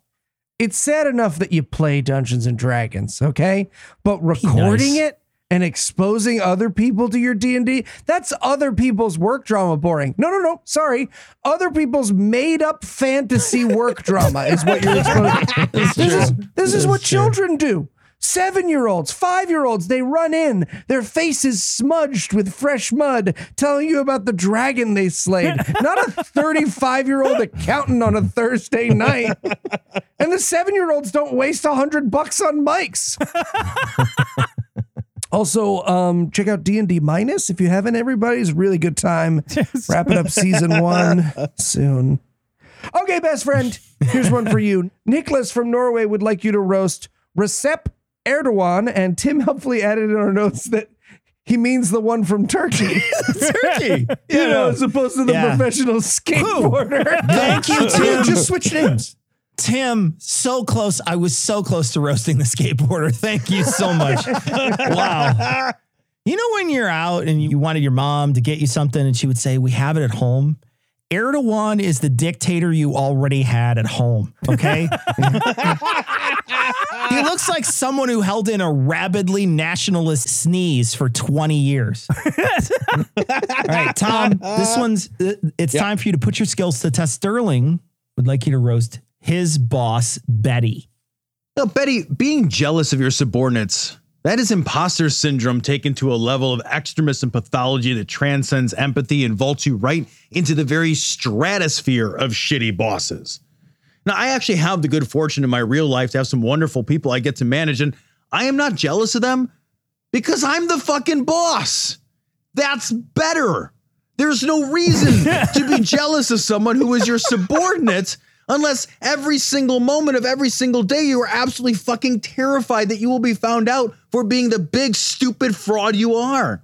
S10: it's sad enough that you play Dungeons and Dragons, okay? But recording
S7: nice.
S10: it and exposing other people to your D&D, that's other people's work drama boring. No, no, no. Sorry. Other people's made up fantasy work drama is what you're *laughs* exposing. this is this is what children do. Seven year olds, five year olds, they run in, their faces smudged with fresh mud, telling you about the dragon they slayed. *laughs* Not a 35 year old accountant on a Thursday night. And the seven year olds don't waste a hundred bucks on mics. *laughs* Also, um, check out D and D minus if you haven't. Everybody's really good time. *laughs* Wrapping up season one soon. Okay, best friend. Here's one for you. Nicholas from Norway would like you to roast Recep Erdogan, and Tim helpfully added in our notes that he means the one from Turkey. *laughs*
S7: Turkey. *laughs*
S10: you know, as opposed to the
S7: Yeah.
S10: professional skateboarder.
S7: Thank you, *laughs* Tim.
S8: Just switch names.
S7: Tim, so close. I was so close to roasting the skateboarder. Thank you so much. wow.
S2: You know when you're out and you wanted your mom to get you something and she would say, "We have it at home." Erdogan is the dictator you already had at home. Okay. *laughs* he looks like someone who held in a rabidly nationalist sneeze for 20 years. *laughs* All right, Tom, this one's, uh, it's time for you to put your skills to test. Sterling would like you to roast his boss, Betty.
S1: Now, Betty, being jealous of your subordinates, that is imposter syndrome taken to a level of extremism and pathology that transcends empathy and vaults you right into the very stratosphere of shitty bosses. Now, I actually have the good fortune in my real life to have some wonderful people I get to manage, and I am not jealous of them because I'm the fucking boss. That's better. There's no reason *laughs* to be jealous of someone who is your subordinate unless every single moment of every single day you are absolutely fucking terrified that you will be found out for being the big stupid fraud you are.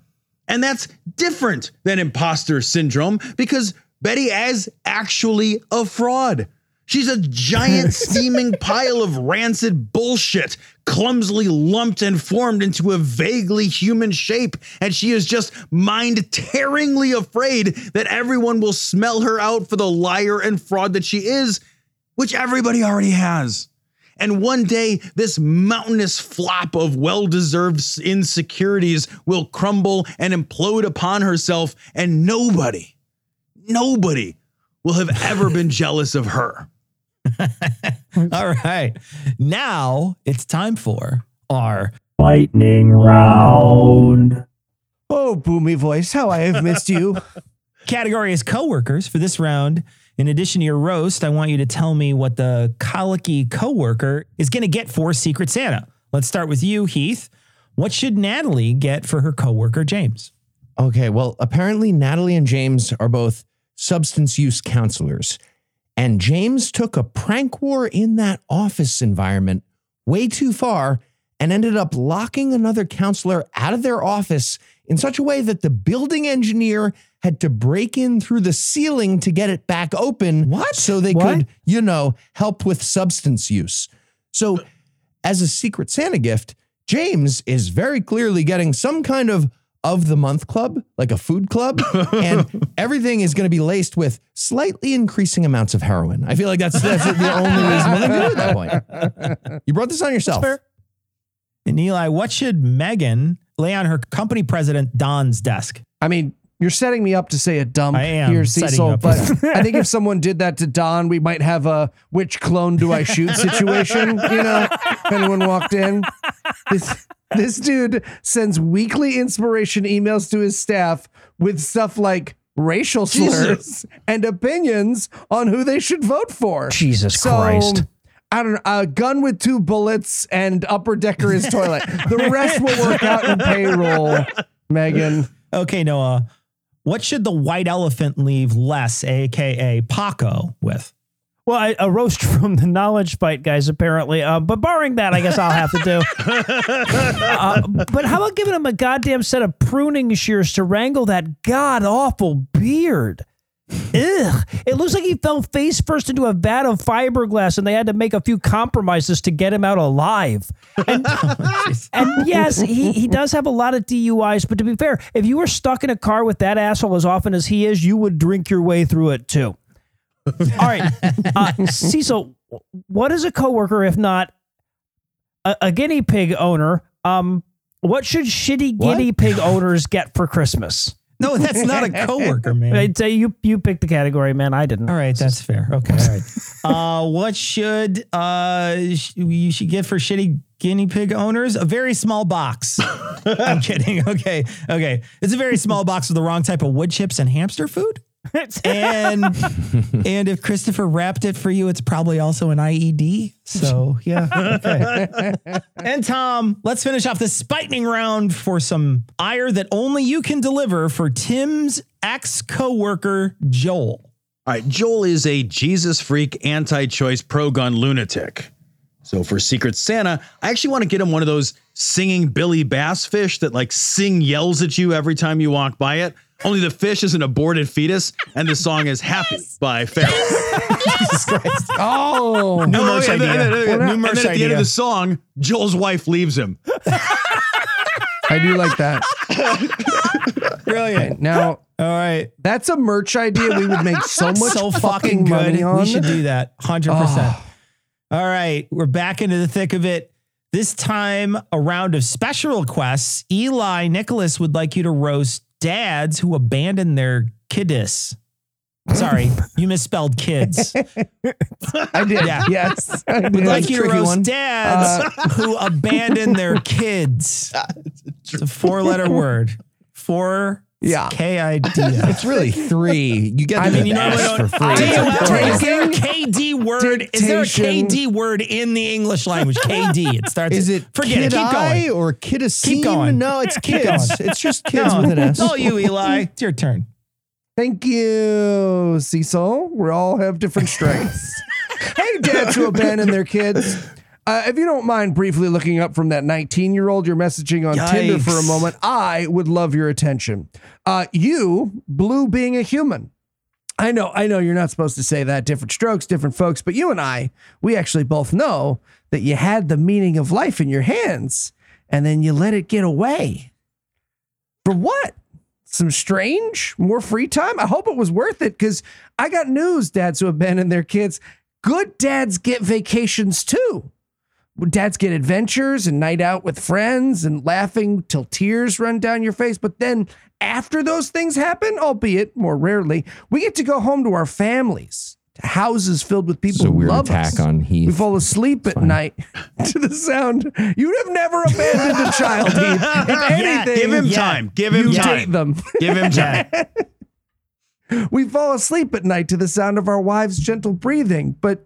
S1: And that's different than imposter syndrome because Betty is actually a fraud. She's a giant *laughs* steaming pile of rancid bullshit, clumsily lumped and formed into a vaguely human shape. And she is just mind tearingly afraid that everyone will smell her out for the liar and fraud that she is, which everybody already has. And one day, this mountainous flop of well deserved insecurities will crumble and implode upon herself, and nobody, nobody will have ever been *laughs* jealous of her. *laughs*
S2: All right. Now it's time for our
S12: Lightning round.
S10: Oh, Boomy voice, how I have missed you. *laughs*
S2: category is coworkers for this round. In addition to your roast, I want you to tell me what the colicky coworker is going to get for Secret Santa. Let's start with you, Heath. What should Natalie get for her coworker, James?
S8: Okay, well, apparently Natalie and James are both substance use counselors. And James took a prank war in that office environment way too far and ended up locking another counselor out of their office in such a way that the building engineer had to break in through the ceiling to get it back open. What? So they
S12: What?
S8: could, you know, help with substance use. So, as a Secret Santa gift, James is very clearly getting some kind of of the month club, like a food club, *laughs* and everything is going to be laced with slightly increasing amounts of heroin. I feel like that's that's the only reason to do at that point. You brought this on yourself.
S2: And Eli, what should Megan lay on her company president Don's desk?
S10: I mean, you're setting me up to say a dump
S2: I am
S10: here,
S2: setting
S10: Cecil,
S2: up
S10: but. *laughs* I think if someone did that to Don, we might have a which clone do I shoot *laughs* situation, you know, if anyone walked in. This, this dude sends weekly inspiration emails to his staff with stuff like racial slurs
S12: Jesus.
S10: and opinions on who they should vote for.
S9: Jesus
S10: So,
S9: Christ.
S10: I don't know, a gun with two bullets and upper decker is toilet. The rest will work out in payroll, Megan.
S2: Okay, Noah. What should the white elephant leave less, aka Paco, with?
S9: Well, I, a roast *laughs* from the knowledge fight guys, apparently. Uh, but barring that, I guess I'll have to do. *laughs* Uh, but how about giving him a goddamn set of pruning shears to wrangle that god awful beard? Ugh. It looks like he fell face first into a vat of fiberglass and they had to make a few compromises to get him out alive. And, *laughs* and yes, he, he does have a lot of DUIs, but to be fair, if you were stuck in a car with that asshole as often as he is, you would drink your way through it too. All right. *laughs* Uh, Cecil, what is a coworker if not a, a guinea pig owner? Um, what should shitty
S2: What?
S9: guinea pig owners get for Christmas?
S2: No, that's not a *laughs* coworker, man.
S9: I'd say you you picked the category, man. I didn't.
S2: All right, that's *laughs* fair. Okay, all right. *laughs* Uh, what should uh sh- you should get for shitty guinea pig owners? A very small box. I'm kidding. Okay, okay. It's a very small box with the wrong type of wood chips and hamster food. And *laughs* and if Christopher wrapped it for you, it's probably also an IED. So yeah, okay. *laughs* and Tom, let's finish off this spiking round for some ire that only you can deliver for Tim's ex coworker Joel.
S1: All right, Joel is a Jesus freak, anti choice, pro gun lunatic. So for Secret Santa, I actually want to get him one of those singing Billy Bass fish that like sing yells at you every time you walk by it. Only the fish is an aborted fetus, and the song is "Happy" by Pharrell. *laughs*
S10: Oh,
S2: New merch
S1: and then-
S2: idea.
S1: and then-
S2: New
S1: and
S2: merch
S1: then at the end of the song, Joel's wife leaves him.
S10: I do like that. *laughs*
S2: Brilliant.
S10: Now,
S2: All right.
S10: that's a merch idea we would make so *laughs* much
S2: so
S10: fucking
S2: fucking good.
S10: money on.
S2: We should do that. 100%.
S10: Oh.
S2: All right. We're back into the thick of it. This time, a round of special requests. Eli Nicholas would like you to roast dads who abandon their kiddies. Sorry, *laughs* you misspelled kids. *laughs*
S10: I did.
S2: Yeah.
S10: Yes. I
S2: Would like you to roast
S8: one.
S2: dads uh, *laughs* who abandon their kids. It's a four letter word. Four
S10: Yeah.
S2: K I D. *laughs*
S8: It's really three. You get
S10: I mean, you
S2: know,
S8: S
S2: I
S8: for
S2: don't-
S8: free.
S2: Do you
S10: It's a
S2: is there a
S10: dictation.
S2: KD word? Is there a KD word in the English language? KD. It starts.
S8: Is it
S2: Forget it. Keep going.
S8: or kidacine?
S2: Keep going.
S8: No, it's kids. It's just *laughs* kids
S2: No,
S8: with an S.
S2: It's all you, Eli. *laughs* It's your turn.
S10: Thank you, Cecil. We all have different strengths. hey, dads who abandon their kids. Uh, if you don't mind briefly looking up from that 19 year old you're messaging on Tinder for a moment, I would love your attention. Uh, you, Blue being a human. I know, I know you're not supposed to say that. Different strokes, different folks, but you and I, we actually both know that you had the meaning of life in your hands and then you let it get away. For what? Some strange, more free time? I hope it was worth it because I got news, dads who abandon their kids. Good dads get vacations too. Dads get adventures and night out with friends and laughing till tears run down your face. But then after those things happen, albeit more rarely, we get to go home to our families, to houses filled with people
S8: It's a
S10: who
S8: weird
S10: love
S8: attack
S10: us.
S8: on Heath.
S10: We fall asleep at night *laughs* to the sound. You have never abandoned a child, Heath. *laughs* If anything,
S1: Give him
S2: Yeah.
S1: time. Give him
S10: you
S1: time.
S10: date them. *laughs*
S1: Give him time.
S10: We fall asleep at night to the sound of our wives' gentle breathing, but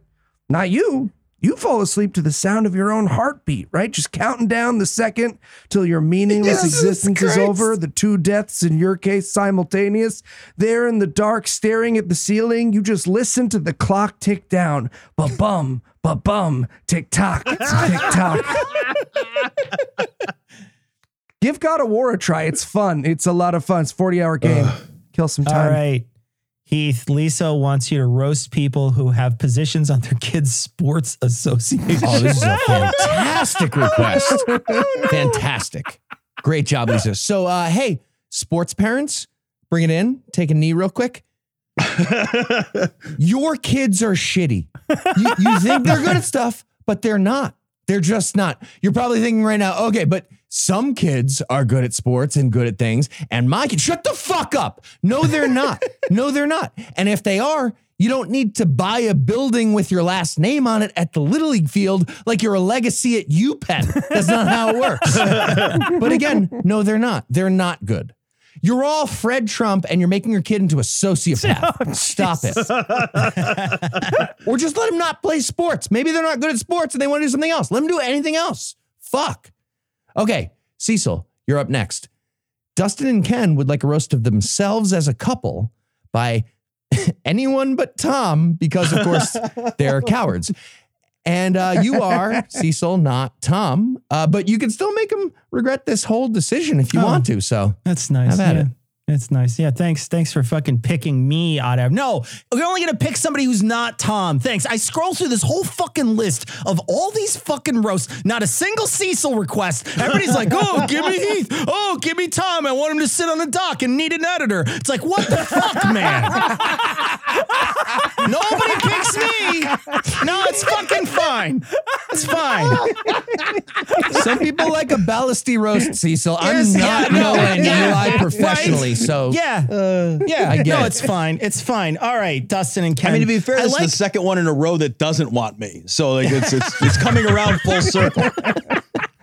S10: not you. You fall asleep to the sound of your own heartbeat, right? Just counting down the second till your meaningless
S8: Jesus
S10: existence is over. The two deaths, in your case, simultaneous. There in the dark, staring at the ceiling, you just listen to the clock tick down. Ba bum, ba bum, tick tock, *laughs* tick tock. Give God of War a try. It's fun. It's a lot of fun. It's a 40 hour game. Kill some time.
S2: right. Heath, Lisa wants you to roast people who have positions on their kids' sports *laughs* association.
S8: Oh, this is a *laughs* fantastic request. *laughs* fantastic. Great job, Lisa. So, uh, hey, sports parents, bring it in. Take a knee real quick. Your kids are shitty. You, you think they're good at stuff, but they're not. They're just not. You're probably thinking right now, okay, but some kids are good at sports and good at things, and my kids, shut the fuck up. No, they're not. No, they're not. And if they are, you don't need to buy a building with your last name on it at the Little League field like you're a legacy at UPenn. That's not how it works. *laughs* but again, no, they're not. They're not good. You're all Fred Trump and you're making your kid into a sociopath. *laughs* Oh, Stop it. *laughs* or just let them not play sports. Maybe they're not good at sports and they want to do something else. Let them do anything else. Fuck. Okay, Cecil, you're up next. Dustin and Ken would like a roast of themselves as a couple by *laughs* anyone but Tom, because of course *laughs* they're cowards. And uh, you are Cecil, not Tom, uh, but you can still make them regret this whole decision if you
S2: Oh.
S8: want to. So
S2: That's nice.
S8: Have at
S2: yeah.
S8: it.
S2: That's nice. Yeah, thanks. Thanks for fucking picking me out of. No, we're only gonna pick somebody who's not Tom. Thanks. I scroll through this whole fucking list of all these fucking roasts. Not a single Cecil request. Everybody's like, *laughs* oh, give me Heath. Oh, give me Tom. I want him to sit on the dock and need an editor. It's like, what the fuck, man? *laughs* Nobody picks me. No, it's fucking fine. It's fine.
S8: some people like a ballasty roast, Cecil.
S2: Yes,
S8: I'm
S2: yeah,
S8: not
S2: no,
S8: knowing
S2: yeah,
S8: Eli professionally. So
S2: Yeah. Uh, yeah.
S8: I get
S2: no,
S8: it.
S2: it's fine. It's fine. All right, Dustin and Ken.
S1: I mean, to be fair,
S2: I
S1: this
S2: like-
S1: is the second one in a row that doesn't want me. So like it's it's *laughs* it's coming around full circle. *laughs*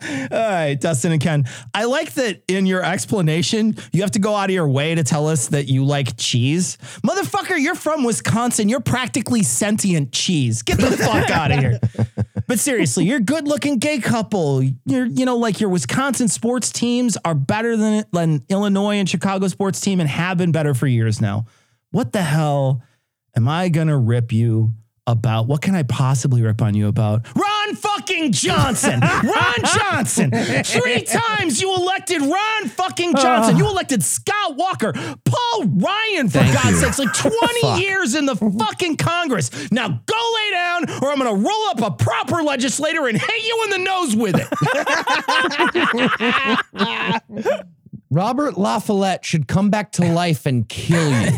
S2: All right, Dustin and Ken. I like that in your explanation, you have to go out of your way to tell us that you like cheese. Motherfucker, you're from Wisconsin. You're practically sentient cheese. Get the fuck out of here. *laughs* But seriously, you're a good looking gay couple. You're, you know, like your Wisconsin sports teams are better than, than Illinois and Chicago sports team and have been better for years now. What the hell am I going to rip you about? What can I possibly rip on you about? Fucking Johnson. *laughs* Ron Johnson. Three times you elected Ron fucking Johnson. You elected Scott Walker, Paul Ryan, for
S8: Thank
S2: God's sakes, like 20
S8: Fuck.
S2: years in the fucking Congress. Now go lay down, or I'm gonna roll up a proper legislator and hit you in the nose with it. *laughs*
S8: Robert La Follette should come back to life and kill you.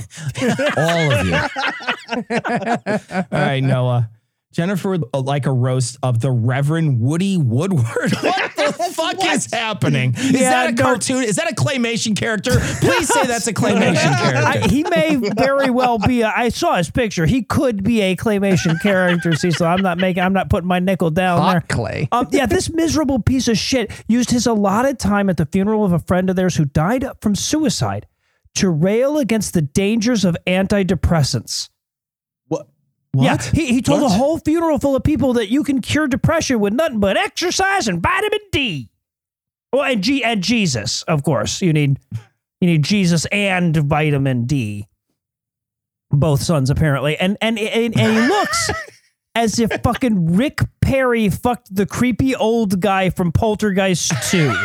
S8: All of you. *laughs*
S2: All right, Noah. Jennifer would like a roast of the Reverend Woody Woodward. *laughs* What the *laughs* fuck is happening? Is
S9: Yeah,
S2: that a
S9: no.
S2: cartoon? Is that a claymation character? Please say that's a claymation *laughs* character.
S9: I, he may very well be. A, I saw his picture. He could be a claymation character. Cecil. I'm not making. I'm not putting my nickel down there.
S10: Hot clay.
S9: Um, yeah, this miserable piece of shit used his allotted time at the funeral of a friend of theirs who died from suicide to rail against the dangers of antidepressants.
S1: What?
S9: Yeah, he, he told
S1: What?
S9: a whole funeral full of people that you can cure depression with nothing but exercise and vitamin D. Well, and G and Jesus, of course. You need you need Jesus and vitamin D. Both sons, apparently, and and and, and he looks *laughs* as if fucking Rick Perry fucked the creepy old guy from Poltergeist Two. *laughs*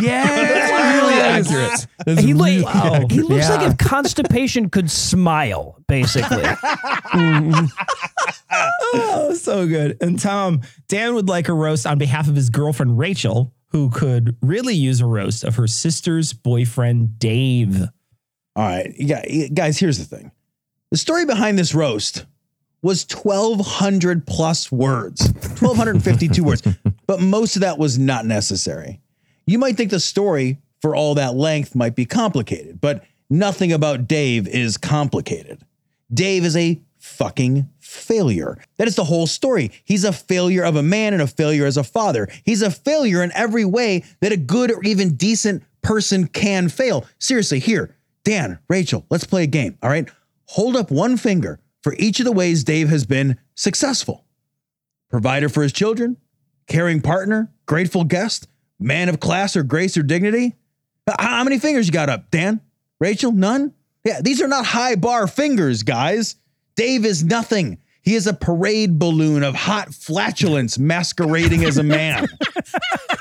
S10: Yeah,
S8: really accurate. That's
S9: he, lo-
S8: really
S9: he looks
S10: Yeah.
S9: like if constipation could smile, basically. *laughs*
S2: oh, so good. And Tom, Dan would like a roast on behalf of his girlfriend, Rachel, who could really use a roast of her sister's boyfriend, Dave.
S1: All right, you got- you guys. Here's the thing: the story behind this roast was 1,200 plus words, *laughs* 1,252 words, but most of that was not necessary. You might think the story for all that length might be complicated, but nothing about Dave is complicated. Dave is a fucking failure. That is the whole story. He's a failure of a man and a failure as a father. He's a failure in every way that a good or even decent person can fail. Seriously, here, Dan, Rachel, let's play a game. All right. Hold up one finger for each of the ways Dave has been successful provider for his children, caring partner, grateful guest, man of class or grace or dignity. How many fingers you got up, Dan? Rachel, none? Yeah, these are not high bar fingers, guys. Dave is nothing. He is a parade balloon of hot flatulence masquerading as a man.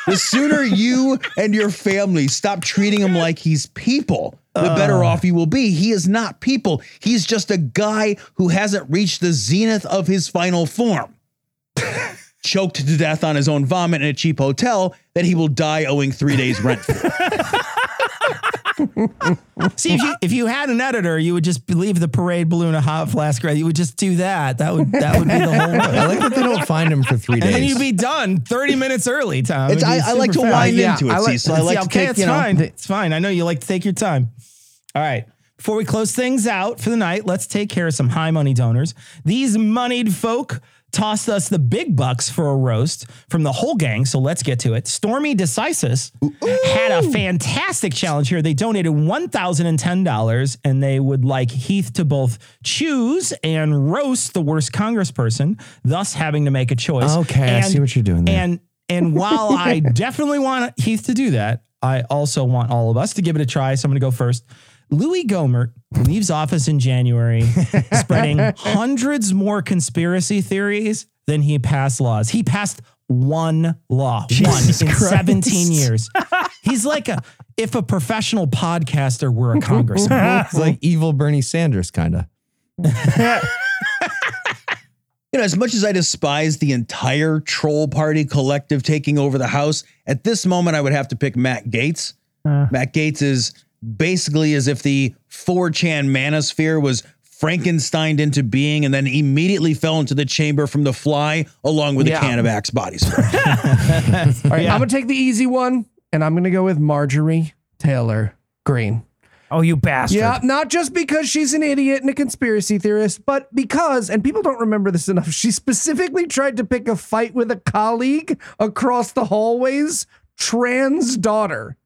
S1: the sooner you and your family stop treating him like he's people, the better oh. off you will be. He is not people. He's just a guy who hasn't reached the zenith of his final form. Choked to death on his own vomit in a cheap hotel that he will die owing three days rent for. *laughs*
S2: See, if you if you had an editor, you would just leave the parade balloon a hot flask. Right? You would just do that. That would that would be the whole. *laughs*
S8: I like that they don't find him for three days.
S2: And then you'd be done 30 minutes early, Tom.
S1: It's, I, I like to
S2: super
S1: wind
S2: fast.
S1: into it,
S10: I like-
S1: see, so I *laughs* like
S2: Yeah,
S1: to
S2: okay,
S1: take,
S2: it's
S1: you know,
S2: fine. It's fine. I know you like to take your time. All right. Before we close things out for the night, let's take care of some high money donors. These moneyed folk tossed us the big bucks for a roast from the whole gang. So let's get to it. Stormy Decisis had a fantastic challenge here. They donated $1,010 and they would like Heath to both choose and roast the worst congressperson, thus having to make a choice.
S8: Okay, I see what you're doing there.
S2: And and while I *laughs* definitely want Heath to do that, I also want all of us to give it a try. So I'm going to go first. Louis Gohmert leaves office in January, *laughs* spreading hundreds more conspiracy theories than he passed laws. He passed one law,
S9: Jesus
S2: one in
S9: Christ.
S2: 17 years. He's like a if a professional podcaster were a congressman. *laughs*
S8: It's like evil Bernie Sanders, kind of. *laughs*
S1: You know, as much as I despise the entire troll party collective taking over the House, at this moment I would have to pick Matt Gaetz. Uh. Matt Gaetz is basically as if the 4chan manosphere was Frankensteined into being and then immediately fell into the chamber from the fly along with
S10: Yeah.
S1: a can of Axe bodies. spray. *laughs*
S10: All right, I'm gonna take the easy one, and I'm gonna go with Marjorie Taylor Greene.
S9: Oh, you bastard.
S10: Yeah, not just because she's an idiot and a conspiracy theorist, but because, and people don't remember this enough, she specifically tried to pick a fight with a colleague across the hallways, trans daughter.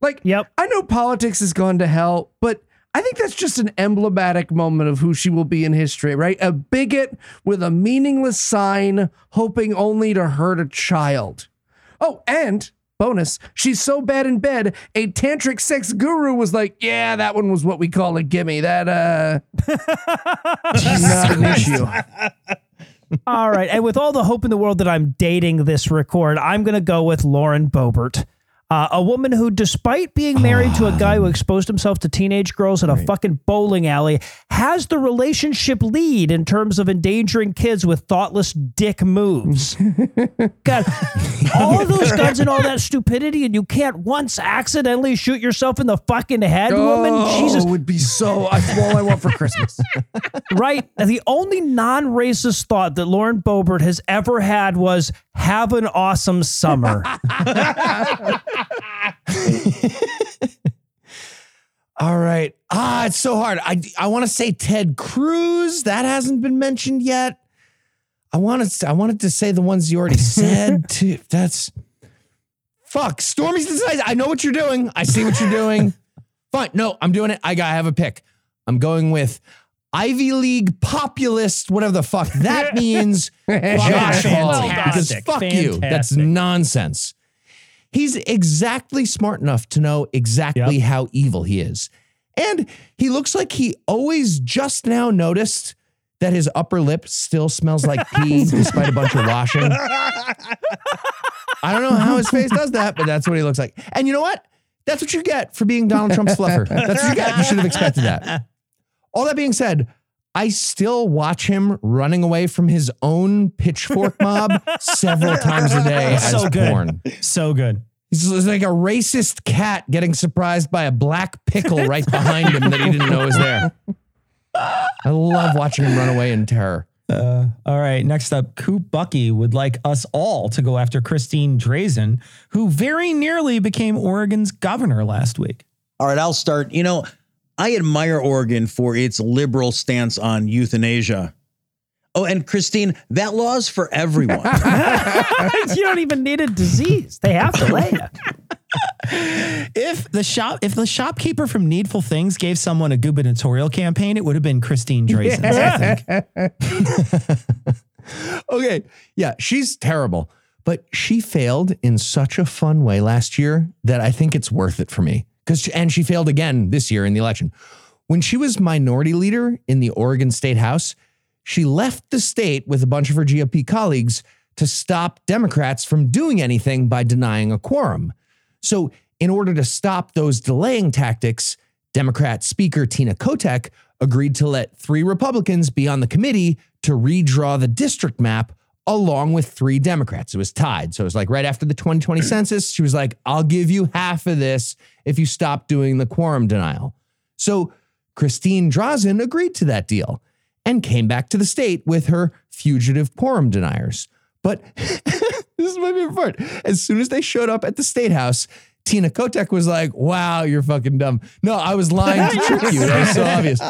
S10: Like,
S9: Yep.
S10: I know politics has gone to hell, but I think that's just an emblematic moment of who she will be in history, right? A bigot with a meaningless sign, hoping only to hurt a child. Oh, and bonus, she's so bad in bed, a tantric sex guru was like, yeah, that one was what we call a gimme. That, uh, *laughs* not an issue.
S9: All right. And with all the hope in the world that I'm dating this record, I'm going to go with Lauren Boebert. Uh, a woman who, despite being married to a guy who exposed himself to teenage girls in a fucking bowling alley, has the relationship lead in terms of endangering kids with thoughtless dick moves. *laughs* God, all of those guns and all that *laughs* stupidity, and you can't once accidentally shoot yourself in the fucking head, woman.
S10: Oh,
S9: Jesus
S10: would be so. That's all I want for Christmas. *laughs*
S9: right? The only non racist thought that Lauren Boebert has ever had was have an awesome summer. *laughs*
S8: All right. Ah, it's so hard. I I want to say Ted Cruz. That hasn't been mentioned yet. I wanted I wanted to say the ones you already *laughs* said. too. That's fuck. Stormy's decisive. I know what you're doing. I see what you're doing. *laughs* Fine. No, I'm doing it. I got. I have a pick. I'm going with Ivy League populist, whatever the fuck that means. Josh Hawley. Because
S2: Fantastic.
S8: fuck you. That's nonsense. He's exactly smart enough to know exactly how evil he is. And he looks like he always just now noticed that his upper lip still smells like *laughs* pee despite a bunch of washing. I don't know how his face does that, but that's what he looks like. And you know what? That's what you get for being Donald Trump's fluffer. That's what you get. You should have expected that. All that being said, I still watch him running away from his own pitchfork mob several *laughs* times a day as
S2: so good.
S8: porn.
S2: So good.
S8: He's like a racist cat getting surprised by a black pickle right behind him that he didn't know was there. I love watching him run away in terror.
S2: Uh, all right. Next up, Coop Bucky would like us all to go after Christine Drazan, who very nearly became Oregon's governor last week.
S1: All right, I'll start. You know, I admire Oregon for its liberal stance on euthanasia. Oh, and Christine, that law's for everyone. *laughs*
S9: you don't even need a disease. They have to lay it.
S2: If the shop, if the shopkeeper from Needful Things gave someone a gubernatorial campaign, it would have been Christine Drazan. I think. *laughs*
S8: okay. Yeah, she's terrible, but she failed in such a fun way last year that I think it's worth it for me. Cuz and she failed again this year in the election. When she was minority leader in the Oregon State House, she left the state with a bunch of her GOP colleagues to stop Democrats from doing anything by denying a quorum. So, in order to stop those delaying tactics, Democrat Speaker Tina Kotek agreed to let three Republicans be on the committee to redraw the district map along with three Democrats. It was tied. So it was like right after the 2020 census, she was like, I'll give you half of this if you stop doing the quorum denial. So Christine Drazan agreed to that deal and came back to the state with her fugitive quorum deniers. But *laughs* this is my favorite part. As soon as they showed up at the state house, Tina Kotek was like, wow, you're fucking dumb. No, I was lying *laughs* to trick you. That was so obvious.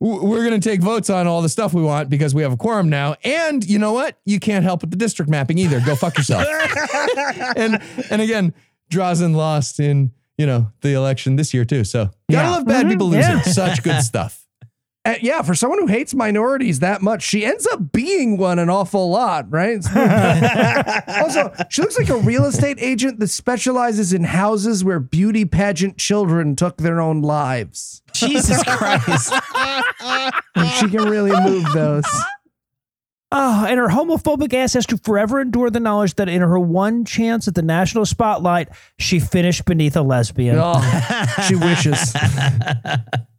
S8: We're going to take votes on all the stuff we want because we have a quorum now. And you know what? You can't help with the district mapping either. Go fuck yourself. *laughs* and and again, Drazan lost in, you know, the election this year too. So gotta
S10: Yeah.
S8: love bad people mm-hmm. losing.
S10: Yeah.
S8: Such good stuff.
S10: Uh, yeah, for someone who hates minorities that much, she ends up being one an awful lot, right? *laughs* also, she looks like a real estate agent that specializes in houses where beauty pageant children took their own lives.
S2: Jesus *laughs* Christ.
S10: she can really move those.
S9: Oh, and her homophobic ass has to forever endure the knowledge that in her one chance at the national spotlight, she finished beneath a lesbian.
S10: Oh, she wishes. *laughs*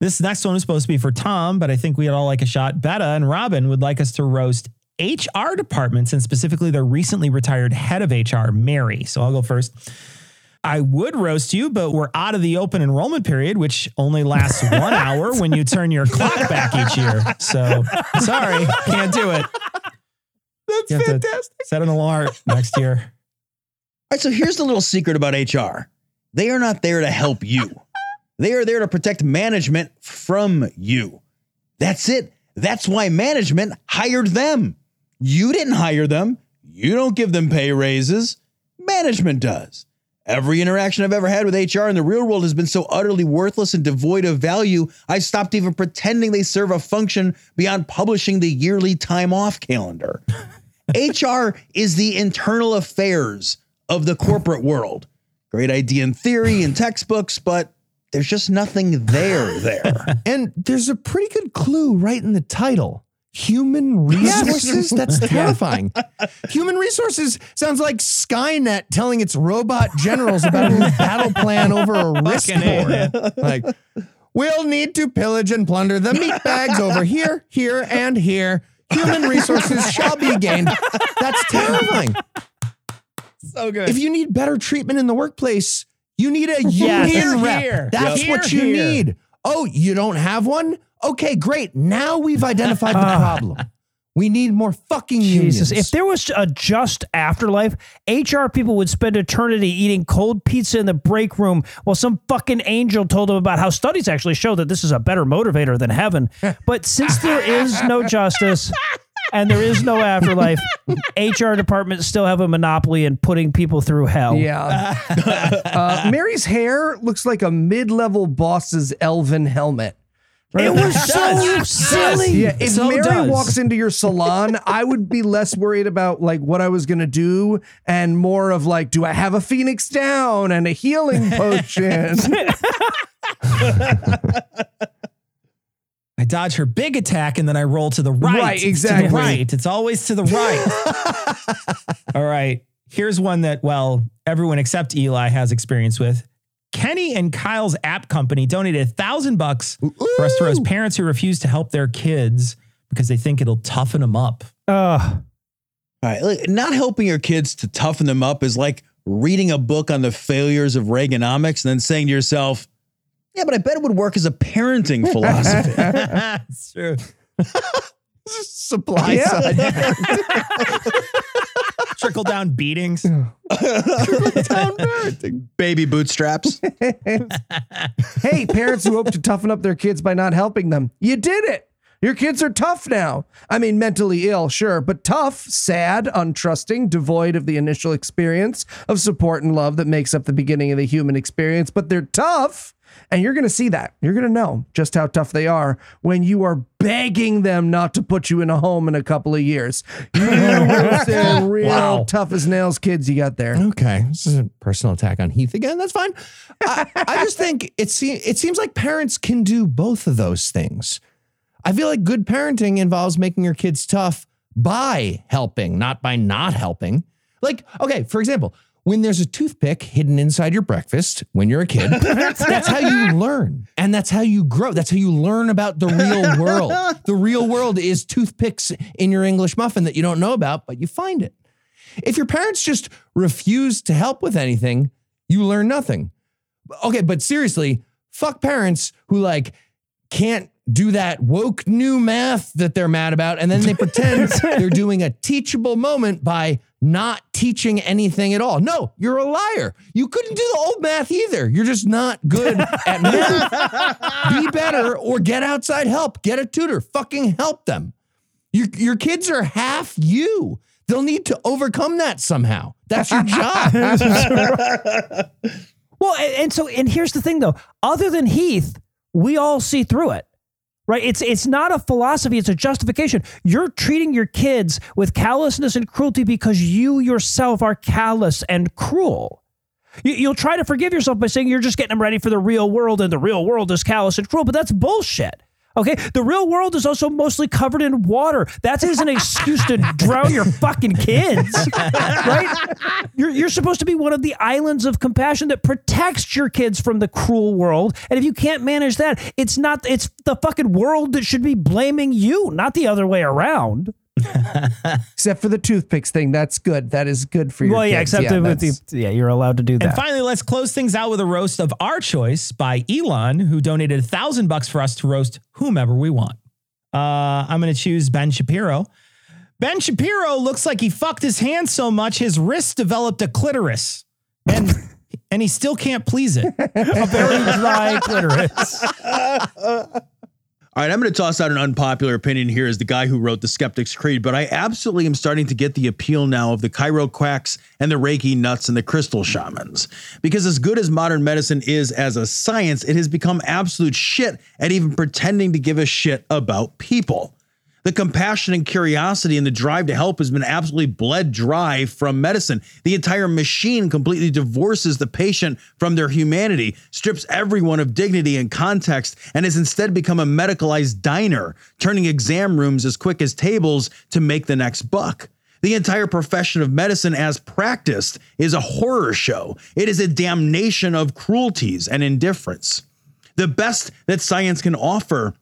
S2: This next one is supposed to be for Tom, but I think we'd all like a shot. Betta and Robin would like us to roast HR departments and specifically the recently retired head of HR, Mary. So I'll go first. I would roast you, but we're out of the open enrollment period, which only lasts *laughs* one hour when you turn your clock back each year. So sorry, can't do it.
S8: That's
S2: fantastic. Set an alarm next year.
S1: All right, so here's the little secret about HR they are not there to help you, they are there to protect management from you. That's it. That's why management hired them. You didn't hire them, you don't give them pay raises, management does. Every interaction I've ever had with HR in the real world has been so utterly worthless and devoid of value, I stopped even pretending they serve a function beyond publishing the yearly time off calendar. *laughs* HR is the internal affairs of the corporate world. Great idea in theory and textbooks, but there's just nothing there there. *laughs*
S8: And there's a pretty good clue right in the title. Human resources? That's *laughs* terrifying. Human resources sounds like Skynet telling its robot generals about a *laughs* battle plan over a wristboard. Like, we'll need to pillage and plunder the meat bags over here, here, and here. Human resources shall be gained. That's terrifying.
S2: So good.
S8: If you need better treatment in the workplace, you need a
S13: Yes.
S8: union rep.
S2: Here.
S8: That's what you
S2: here.
S8: need. Oh, you don't have one? Okay, great. Now we've identified the *laughs* ah. problem. We need more fucking
S9: Jesus,
S8: unions.
S9: if there was a just afterlife, HR people would spend eternity eating cold pizza in the break room while some fucking angel told them about how studies actually show that this is a better motivator than heaven. *laughs* But since there is no justice and there is no afterlife, HR departments still have a monopoly in putting people through hell.
S10: Yeah. *laughs* uh, Mary's hair looks like a mid-level boss's elven helmet.
S9: It was so silly.
S10: Yeah, if
S2: So
S10: Mary
S2: does.
S10: walks into your salon, I would be less worried about like what I was gonna do and more of like, do I have a phoenix down and a healing potion? *laughs*
S2: I dodge her big attack and then I roll to the right.
S10: Right,
S2: It's to the
S10: exactly.
S2: right. It's always to the right. *laughs* All right. Here's one that, well, everyone except Eli has experience with. Kenny and Kyle's app company donated a thousand bucks for us to roast parents who refuse to help their kids because they think it'll toughen them up.
S9: Ugh.
S1: All right, look, not helping your kids to toughen them up is like reading a book on the failures of Reaganomics and then saying to yourself, "Yeah, but I bet it would work as a parenting *laughs* philosophy."
S2: That's true. *laughs*
S8: supply
S10: Yeah.
S8: side. *laughs*
S2: Trickle down beatings.
S1: trickle-down Baby bootstraps.
S10: hey, parents who hope to toughen up their kids by not helping them, you did it. Your kids are tough now. I mean, mentally ill, sure, but tough, sad, untrusting, devoid of the initial experience of support and love that makes up the beginning of the human experience. But they're tough, and you're going to see that. You're going to know just how tough they are when you are begging them not to put you in a home in a couple of years. You *laughs* real
S8: Wow.
S10: tough as nails kids you got there.
S8: Okay, this is a personal attack on Heath again. That's fine. I, I just *laughs* think it, se- it seems like parents can do both of those things. I feel like good parenting involves making your kids tough by helping, not by not helping. Like, okay, for example, when there's a toothpick hidden inside your breakfast when you're a kid, *laughs* that's how you learn and that's how you grow. That's how you learn about the real world. The real world is toothpicks in your English muffin that you don't know about, but you find it. If your parents just refuse to help with anything, you learn nothing. Okay, but seriously, fuck parents who like can't do that woke new math that they're mad about and then they pretend *laughs* they're doing a teachable moment by not teaching anything at all. No, you're a liar. You couldn't do the old math either. You're just not good at *laughs* math. Be better or get outside help. Get a tutor. Fucking help them. Your, your kids are half you. They'll need to overcome that somehow. That's your job. *laughs*
S9: Well, and, and so, and here's the thing though, other than Heath, we all see through it. Right? It's it's not a philosophy, it's a justification. You're treating your kids with callousness and cruelty because you yourself are callous and cruel. You, you'll try to forgive yourself by saying you're just getting them ready for the real world and the real world is callous and cruel, but that's bullshit. Okay, the real world is also mostly covered in water. That is an excuse to *laughs* drown your fucking kids, right? You're, you're supposed to be one of the islands of compassion that protects your kids from the cruel world. And if you can't manage that, it's not, it's the fucking world that should be blaming you, not the other way around.
S10: Except for the toothpicks thing. That's good. That is good for your
S9: well, yeah,
S10: kids.
S9: except with the, yeah, you're allowed to do that.
S2: And finally, let's close things out with a roast of our choice by Elon, who donated a thousand bucks for us to roast whomever we want. Uh, I'm going to choose Ben Shapiro. Ben Shapiro looks like he fucked his hand so much his wrist developed a clitoris, and and he still can't please it. *laughs*
S9: a very dry clitoris. *laughs*
S1: All right, I'm going to toss out an unpopular opinion here as the guy who wrote the Skeptic's Creed, but I absolutely am starting to get the appeal now of the chiro quacks and the Reiki nuts and the crystal shamans. Because as good as modern medicine is as a science, it has become absolute shit at even pretending to give a shit about people. The compassion and curiosity and the drive to help has been absolutely bled dry from medicine. The entire machine completely divorces the patient from their humanity, strips everyone of dignity and context, and has instead become a medicalized diner, turning exam rooms as quick as tables to make the next buck. The entire profession of medicine, as practiced, is a horror show. It is a damnation of cruelties and indifference. The best that science can offer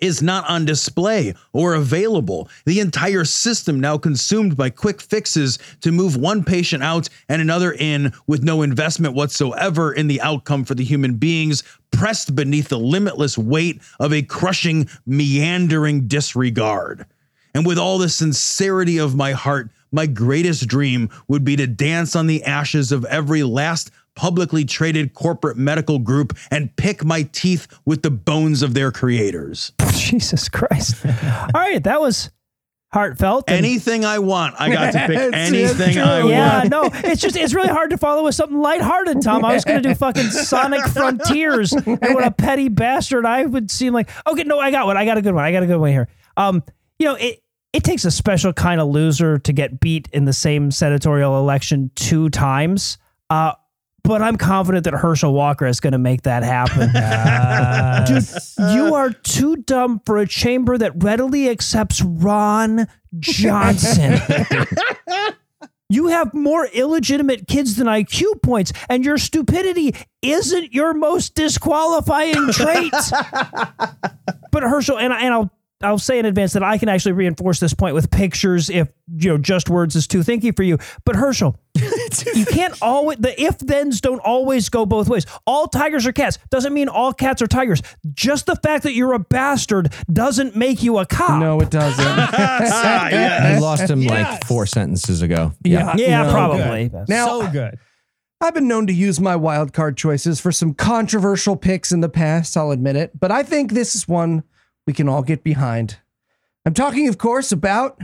S1: is not on display or available. The entire system now consumed by quick fixes to move one patient out and another in with no investment whatsoever in the outcome for the human beings, pressed beneath the limitless weight of a crushing, meandering disregard. And with all the sincerity of my heart, my greatest dream would be to dance on the ashes of every last publicly traded corporate medical group and pick my teeth with the bones of their creators. *laughs*
S9: Jesus Christ. *laughs* All right, that was heartfelt. and-
S1: Anything I want, I got to *laughs* pick anything I
S9: yeah,
S1: want.
S9: no, it's just it's really hard to follow with something lighthearted, Tom. I was gonna do fucking Sonic Frontiers, and what a petty bastard I would seem like. Okay, no, I got one. I got a good one. I got a good one here. Um, you know, it it takes a special kind of loser to get beat in the same senatorial election two times. Uh, but I'm confident that Herschel Walker is going to make that happen. *laughs* Dude, you are too dumb for a chamber that readily accepts Ron Johnson. *laughs* You have more illegitimate kids than IQ points, and your stupidity isn't your most disqualifying trait. *laughs* but Herschel, and, I- and I'll I'll say in advance that I can actually reinforce this point with pictures if you know just words is too thinky for you. But Herschel, *laughs* you can't always the if thens don't always go both ways. All tigers are cats doesn't mean all cats are tigers. Just the fact that you're a bastard doesn't make you a cop.
S10: No, it doesn't. *laughs* *laughs*
S8: I lost him like four sentences ago.
S10: Yeah,
S9: Yeah,
S10: no,
S9: probably.
S10: good. Now,
S2: so good.
S10: I've been known to use my wild card choices for some controversial picks in the past, I'll admit it, but I think this is one we can all get behind. I'm talking, of course, about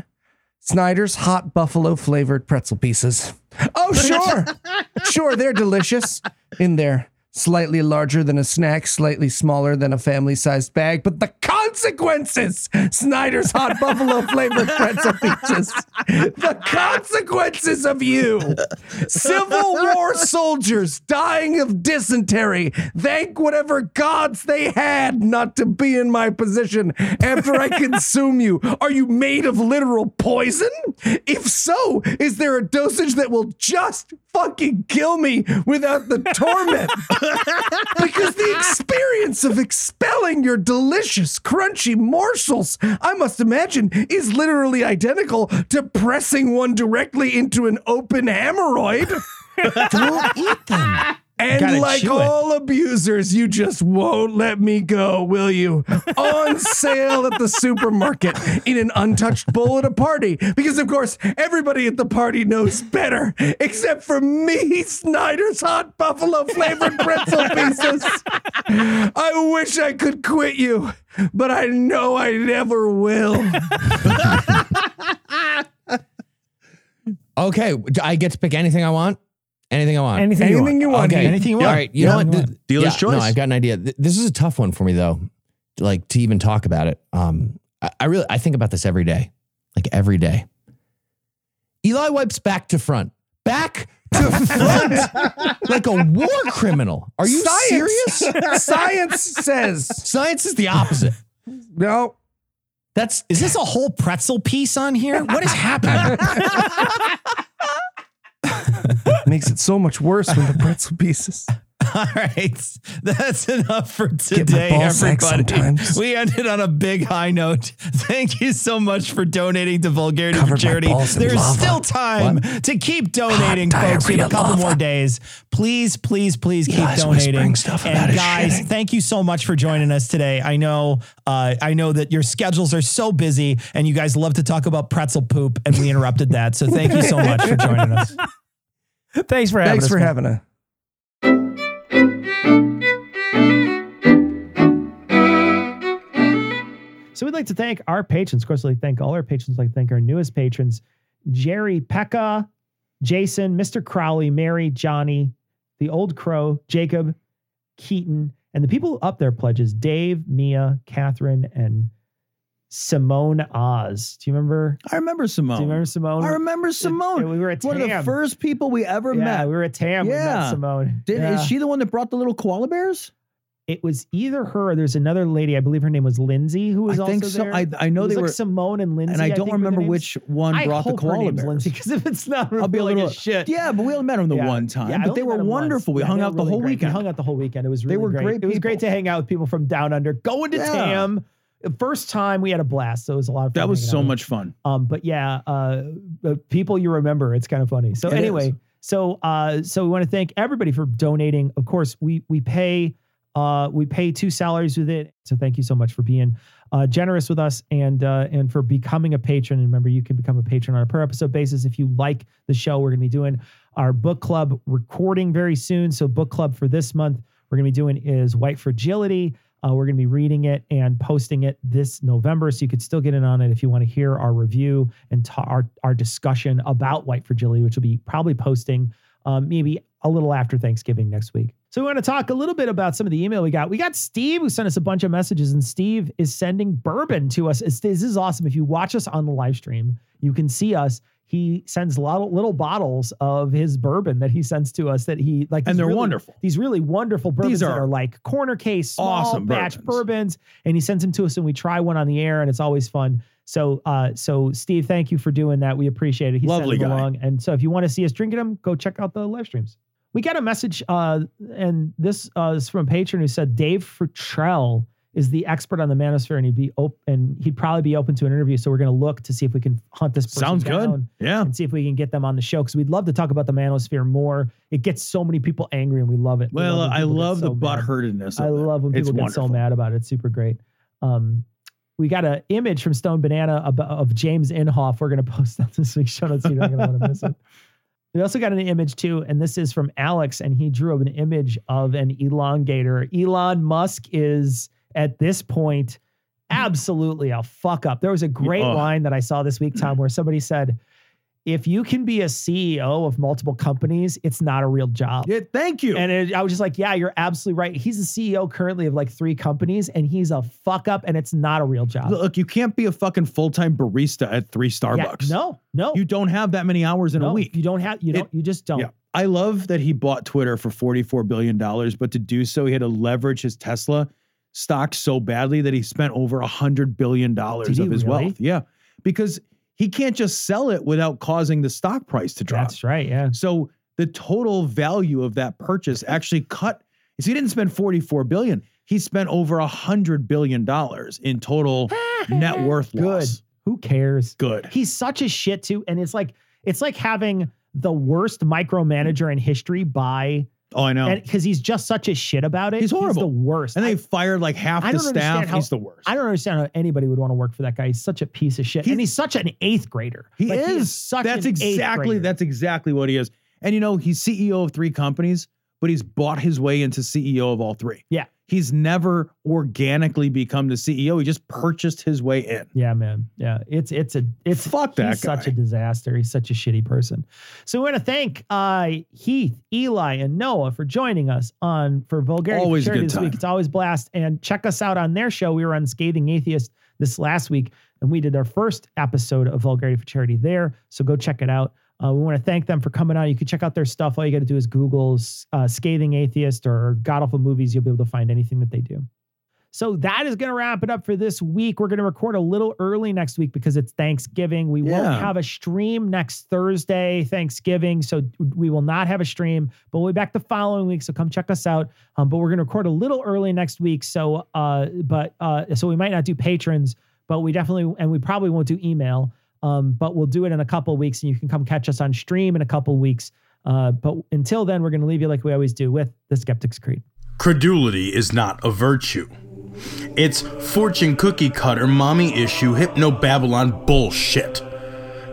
S10: Snyder's hot buffalo flavored pretzel pieces. Oh, sure. *laughs* sure, they're delicious in there. Slightly larger than a snack, slightly smaller than a family sized bag, but the consequences! Snyder's hot *laughs* buffalo flavored pretzel pieces. The consequences of you! Civil War soldiers dying of dysentery. Thank whatever gods they had not to be in my position after I *laughs* consume you. Are you made of literal poison? If so, is there a dosage that will just fucking kill me without the torment? *laughs* because the experience of expelling your delicious, crunchy morsels, I must imagine, is literally identical to pressing one directly into an open hemorrhoid. *laughs*
S8: Don't eat them.
S10: And like
S2: it.
S10: all abusers, you just won't let me go, will you? On *laughs* sale at the supermarket in an untouched bowl at a party. Because, of course, everybody at the party knows better, except for me, Snyder's hot buffalo flavored pretzel *laughs* pieces. I wish I could quit you, but I know I never will. *laughs*
S8: Okay, I get to pick anything I want. Anything I want.
S9: Anything you
S10: Anything you want.
S8: Okay.
S2: Anything you want.
S8: All right. You
S2: Yeah.
S8: know what?
S2: Anything
S8: Th-
S1: Dealer's
S8: yeah,
S1: choice.
S8: No, I've got an idea. Th- This is a tough one for me though. Like to even talk about it. Um, I, I really I think about this every day, like every day. Eli wipes back to front, back to front, *laughs* like a war criminal. Are you serious?
S10: Science says
S8: Science is the opposite.
S10: no.
S2: That's is this a whole pretzel piece on here? What is happening? *laughs*
S10: Makes it so much worse when the pretzel *laughs* pieces.
S2: All right. That's enough for today, everybody. We ended on a big high note. Thank you so much for donating to Vulgarity
S10: Covered
S2: for Charity. There's
S10: lava.
S2: still time to keep donating,
S10: Hot
S2: folks. We have a couple more days. Please, please, please keep donating. and guys, thank you so much for joining us today. I know, uh, I know that your schedules are so busy, and you guys love to talk about pretzel poop, and we interrupted that. So thank you so much for joining us. *laughs* *laughs*
S9: Thanks for having
S10: Thanks
S9: us.
S10: for
S9: man.
S10: having us.
S14: So we'd like to thank our patrons. Of course, we'd like to thank all our patrons. We'd like to thank our newest patrons, Jerry Pekka, Jason, Mr. Crowley, Mary, Johnny, the Old Crow, Jacob, Keaton, and the people up there pledges, Dave, Mia, Catherine, and
S2: Simone Oz. Do you remember?
S1: I remember Simone.
S2: Do you remember Simone?
S1: I remember Simone.
S2: We were at
S1: One of the first people we ever
S2: yeah,
S1: met.
S2: we were at TAM. We met
S1: Yeah.
S2: Simone.
S1: Did,
S2: Yeah.
S1: Is she the one that brought the little koala bears?
S2: It was either her or there's another lady. I believe her name was Lindsay, who was
S1: I think
S2: also
S1: so.
S2: there.
S1: I- I know
S2: It
S1: they
S2: like
S1: were-
S2: Simone and Lindsay.
S1: and I
S2: I
S1: don't
S2: the
S1: remember which one
S2: I
S1: brought the koala bears.
S2: Lindsay, because if it's not,
S1: I'll be a little
S2: shit.
S1: Yeah, but we only met them the
S2: Yeah.
S1: one time.
S2: Yeah,
S1: but they were
S2: them once.
S1: wonderful. We hung out
S2: were
S1: the whole
S2: great. We
S1: weekend.
S2: hung out the whole weekend. It was
S1: They
S2: really
S1: were
S2: great.
S1: great
S2: It was great to hang out with people from down under, going to. TAM. The First time we had a blast. So it was a lot of fun.
S1: That was so
S2: out
S1: much fun.
S2: um, but yeah, uh, uh, people you remember, it's kind of funny. So
S1: It
S2: anyway,
S1: is.
S2: so uh, so we want to thank everybody for donating. Of course, we we pay uh, we pay two salaries with it. So thank you so much for being uh, generous with us and uh, and for becoming a patron. And remember, you can become a patron on a per episode basis if you like the show. We're going to be doing our book club recording very soon. So book club for this month we're going to be doing is White Fragility. Uh, we're going to be reading it and posting it this November, so you could still get in on it if you want to hear our review and ta- our our discussion about White Fragility, which will be probably posting um, maybe a little after Thanksgiving next week. So we want to talk a little bit about some of the email we got. We got Steve who sent us a bunch of messages, and Steve is sending bourbon to us. It's- this is awesome. If you watch us on the live stream, you can see us. He sends of little bottles of his bourbon that he sends to us. That he like,
S1: And they're
S2: really-
S1: wonderful.
S2: These really wonderful bourbons that
S1: are
S2: are like corner case, small
S1: awesome
S2: batch
S1: bourbons.
S2: bourbons, and he sends them to us, and we try one on the air, and it's always fun. So, uh, so Steve, thank you for doing that. We appreciate it. He sent
S1: Lovely guy.
S2: along, and so if you want to see us drinking them, go check out the live streams. We got a message, uh, and this uh, is from a patron who said Dave Futrell is the expert on the manosphere, and he'd be open, and he'd probably be open to an interview. So we're going to look to see if we can hunt this person
S1: Sounds good. Yeah.
S2: and see if we can get them on the show because we'd love to talk about the manosphere more. It gets so many people angry, and we love it. We
S1: Well, I love the
S2: so mad.
S1: butthurtedness.
S2: I love when
S1: It's
S2: people get so mad about it. It's super great. Um, we got an image from Stone Banana of, of James Inhofe. We're going *laughs* to post that this week's show notes. so You're not going to want to miss it. *laughs* We also got an image too, and this is from Alex, and he drew an image of an elongator. Elon Musk is at this point mm-hmm. absolutely a fuck up. There was a great line that I saw this week, Tom, where somebody said, if you can be a CEO of multiple companies, it's not a real job.
S1: Yeah, thank you.
S2: And it, I was just like, yeah, you're absolutely right. He's the CEO currently of like three companies, and he's a fuck up, and it's not a real job.
S1: Look, you can't be a fucking full time barista at three
S2: Yeah,
S1: Starbucks.
S2: no, no,
S1: You don't have that many hours in
S2: no,
S1: a week.
S2: You don't have. You don't. you just don't.
S1: Yeah. I love that he bought Twitter for $44 billion, but to do so, he had to leverage his Tesla stock so badly that he spent over a $100 billion of his
S2: really?
S1: wealth. Yeah. Because he can't just sell it without causing the stock price to drop.
S2: That's right. Yeah.
S1: So the total value of that purchase actually cut. So he didn't spend 44 billion. He spent over a hundred billion dollars in total *laughs* net worth
S2: Good.
S1: loss.
S2: Who cares?
S1: Good.
S2: He's such a shit too, and it's like it's like having the worst micromanager in history by
S1: Oh, I know.
S2: because he's just such a shit about it.
S1: He's horrible.
S2: the worst.
S1: and
S2: I-
S1: they fired like half
S2: I
S1: the staff.
S2: how-
S1: He's the worst.
S2: I don't understand how anybody would want to work for that guy. He's such a piece of shit,
S1: He's-
S2: and he's such an eighth grader.
S1: He
S2: Like,
S1: is.
S2: such
S1: that's
S2: an eighth
S1: exactly that's exactly what he is. And you know, he's CEO of three companies, but he's bought his way into CEO of all three.
S2: Yeah.
S1: He's never organically become the CEO. He just purchased his way in.
S2: Yeah, man. Yeah, it's it's a it's
S1: Fuck that
S2: he's such a disaster. He's such a shitty person. So we want to thank uh, Heath, Eli, and Noah for joining us on for Vulgarity for
S1: Always
S2: Charity
S1: good
S2: this week. It's always blast. And check us out on their show. We were on Scathing Atheist this last week, and we did our first episode of Vulgarity for Charity there. So go check it out. Uh, we want to thank them for coming out. You can check out their stuff. All you got to do is Google uh, Scathing Atheist or God Awful Movies. You'll be able to find anything that they do. So that is going to wrap it up for this week. We're going to record a little early next week because it's Thanksgiving. We won't have a stream next Thursday, Thanksgiving. So we will not have a stream, but we'll be back the following week. So come check us out. Um, but we're going to record a little early next week. So, uh, but uh, so we might not do patrons, but we definitely and we probably won't do email. Um, but we'll do it in a couple weeks, and you can come catch us on stream in a couple weeks. Uh, but until then, we're going to leave you like we always do with the Skeptic's Creed.
S15: Credulity is not a virtue. It's fortune cookie cutter, mommy issue, hypno Babylon bullshit.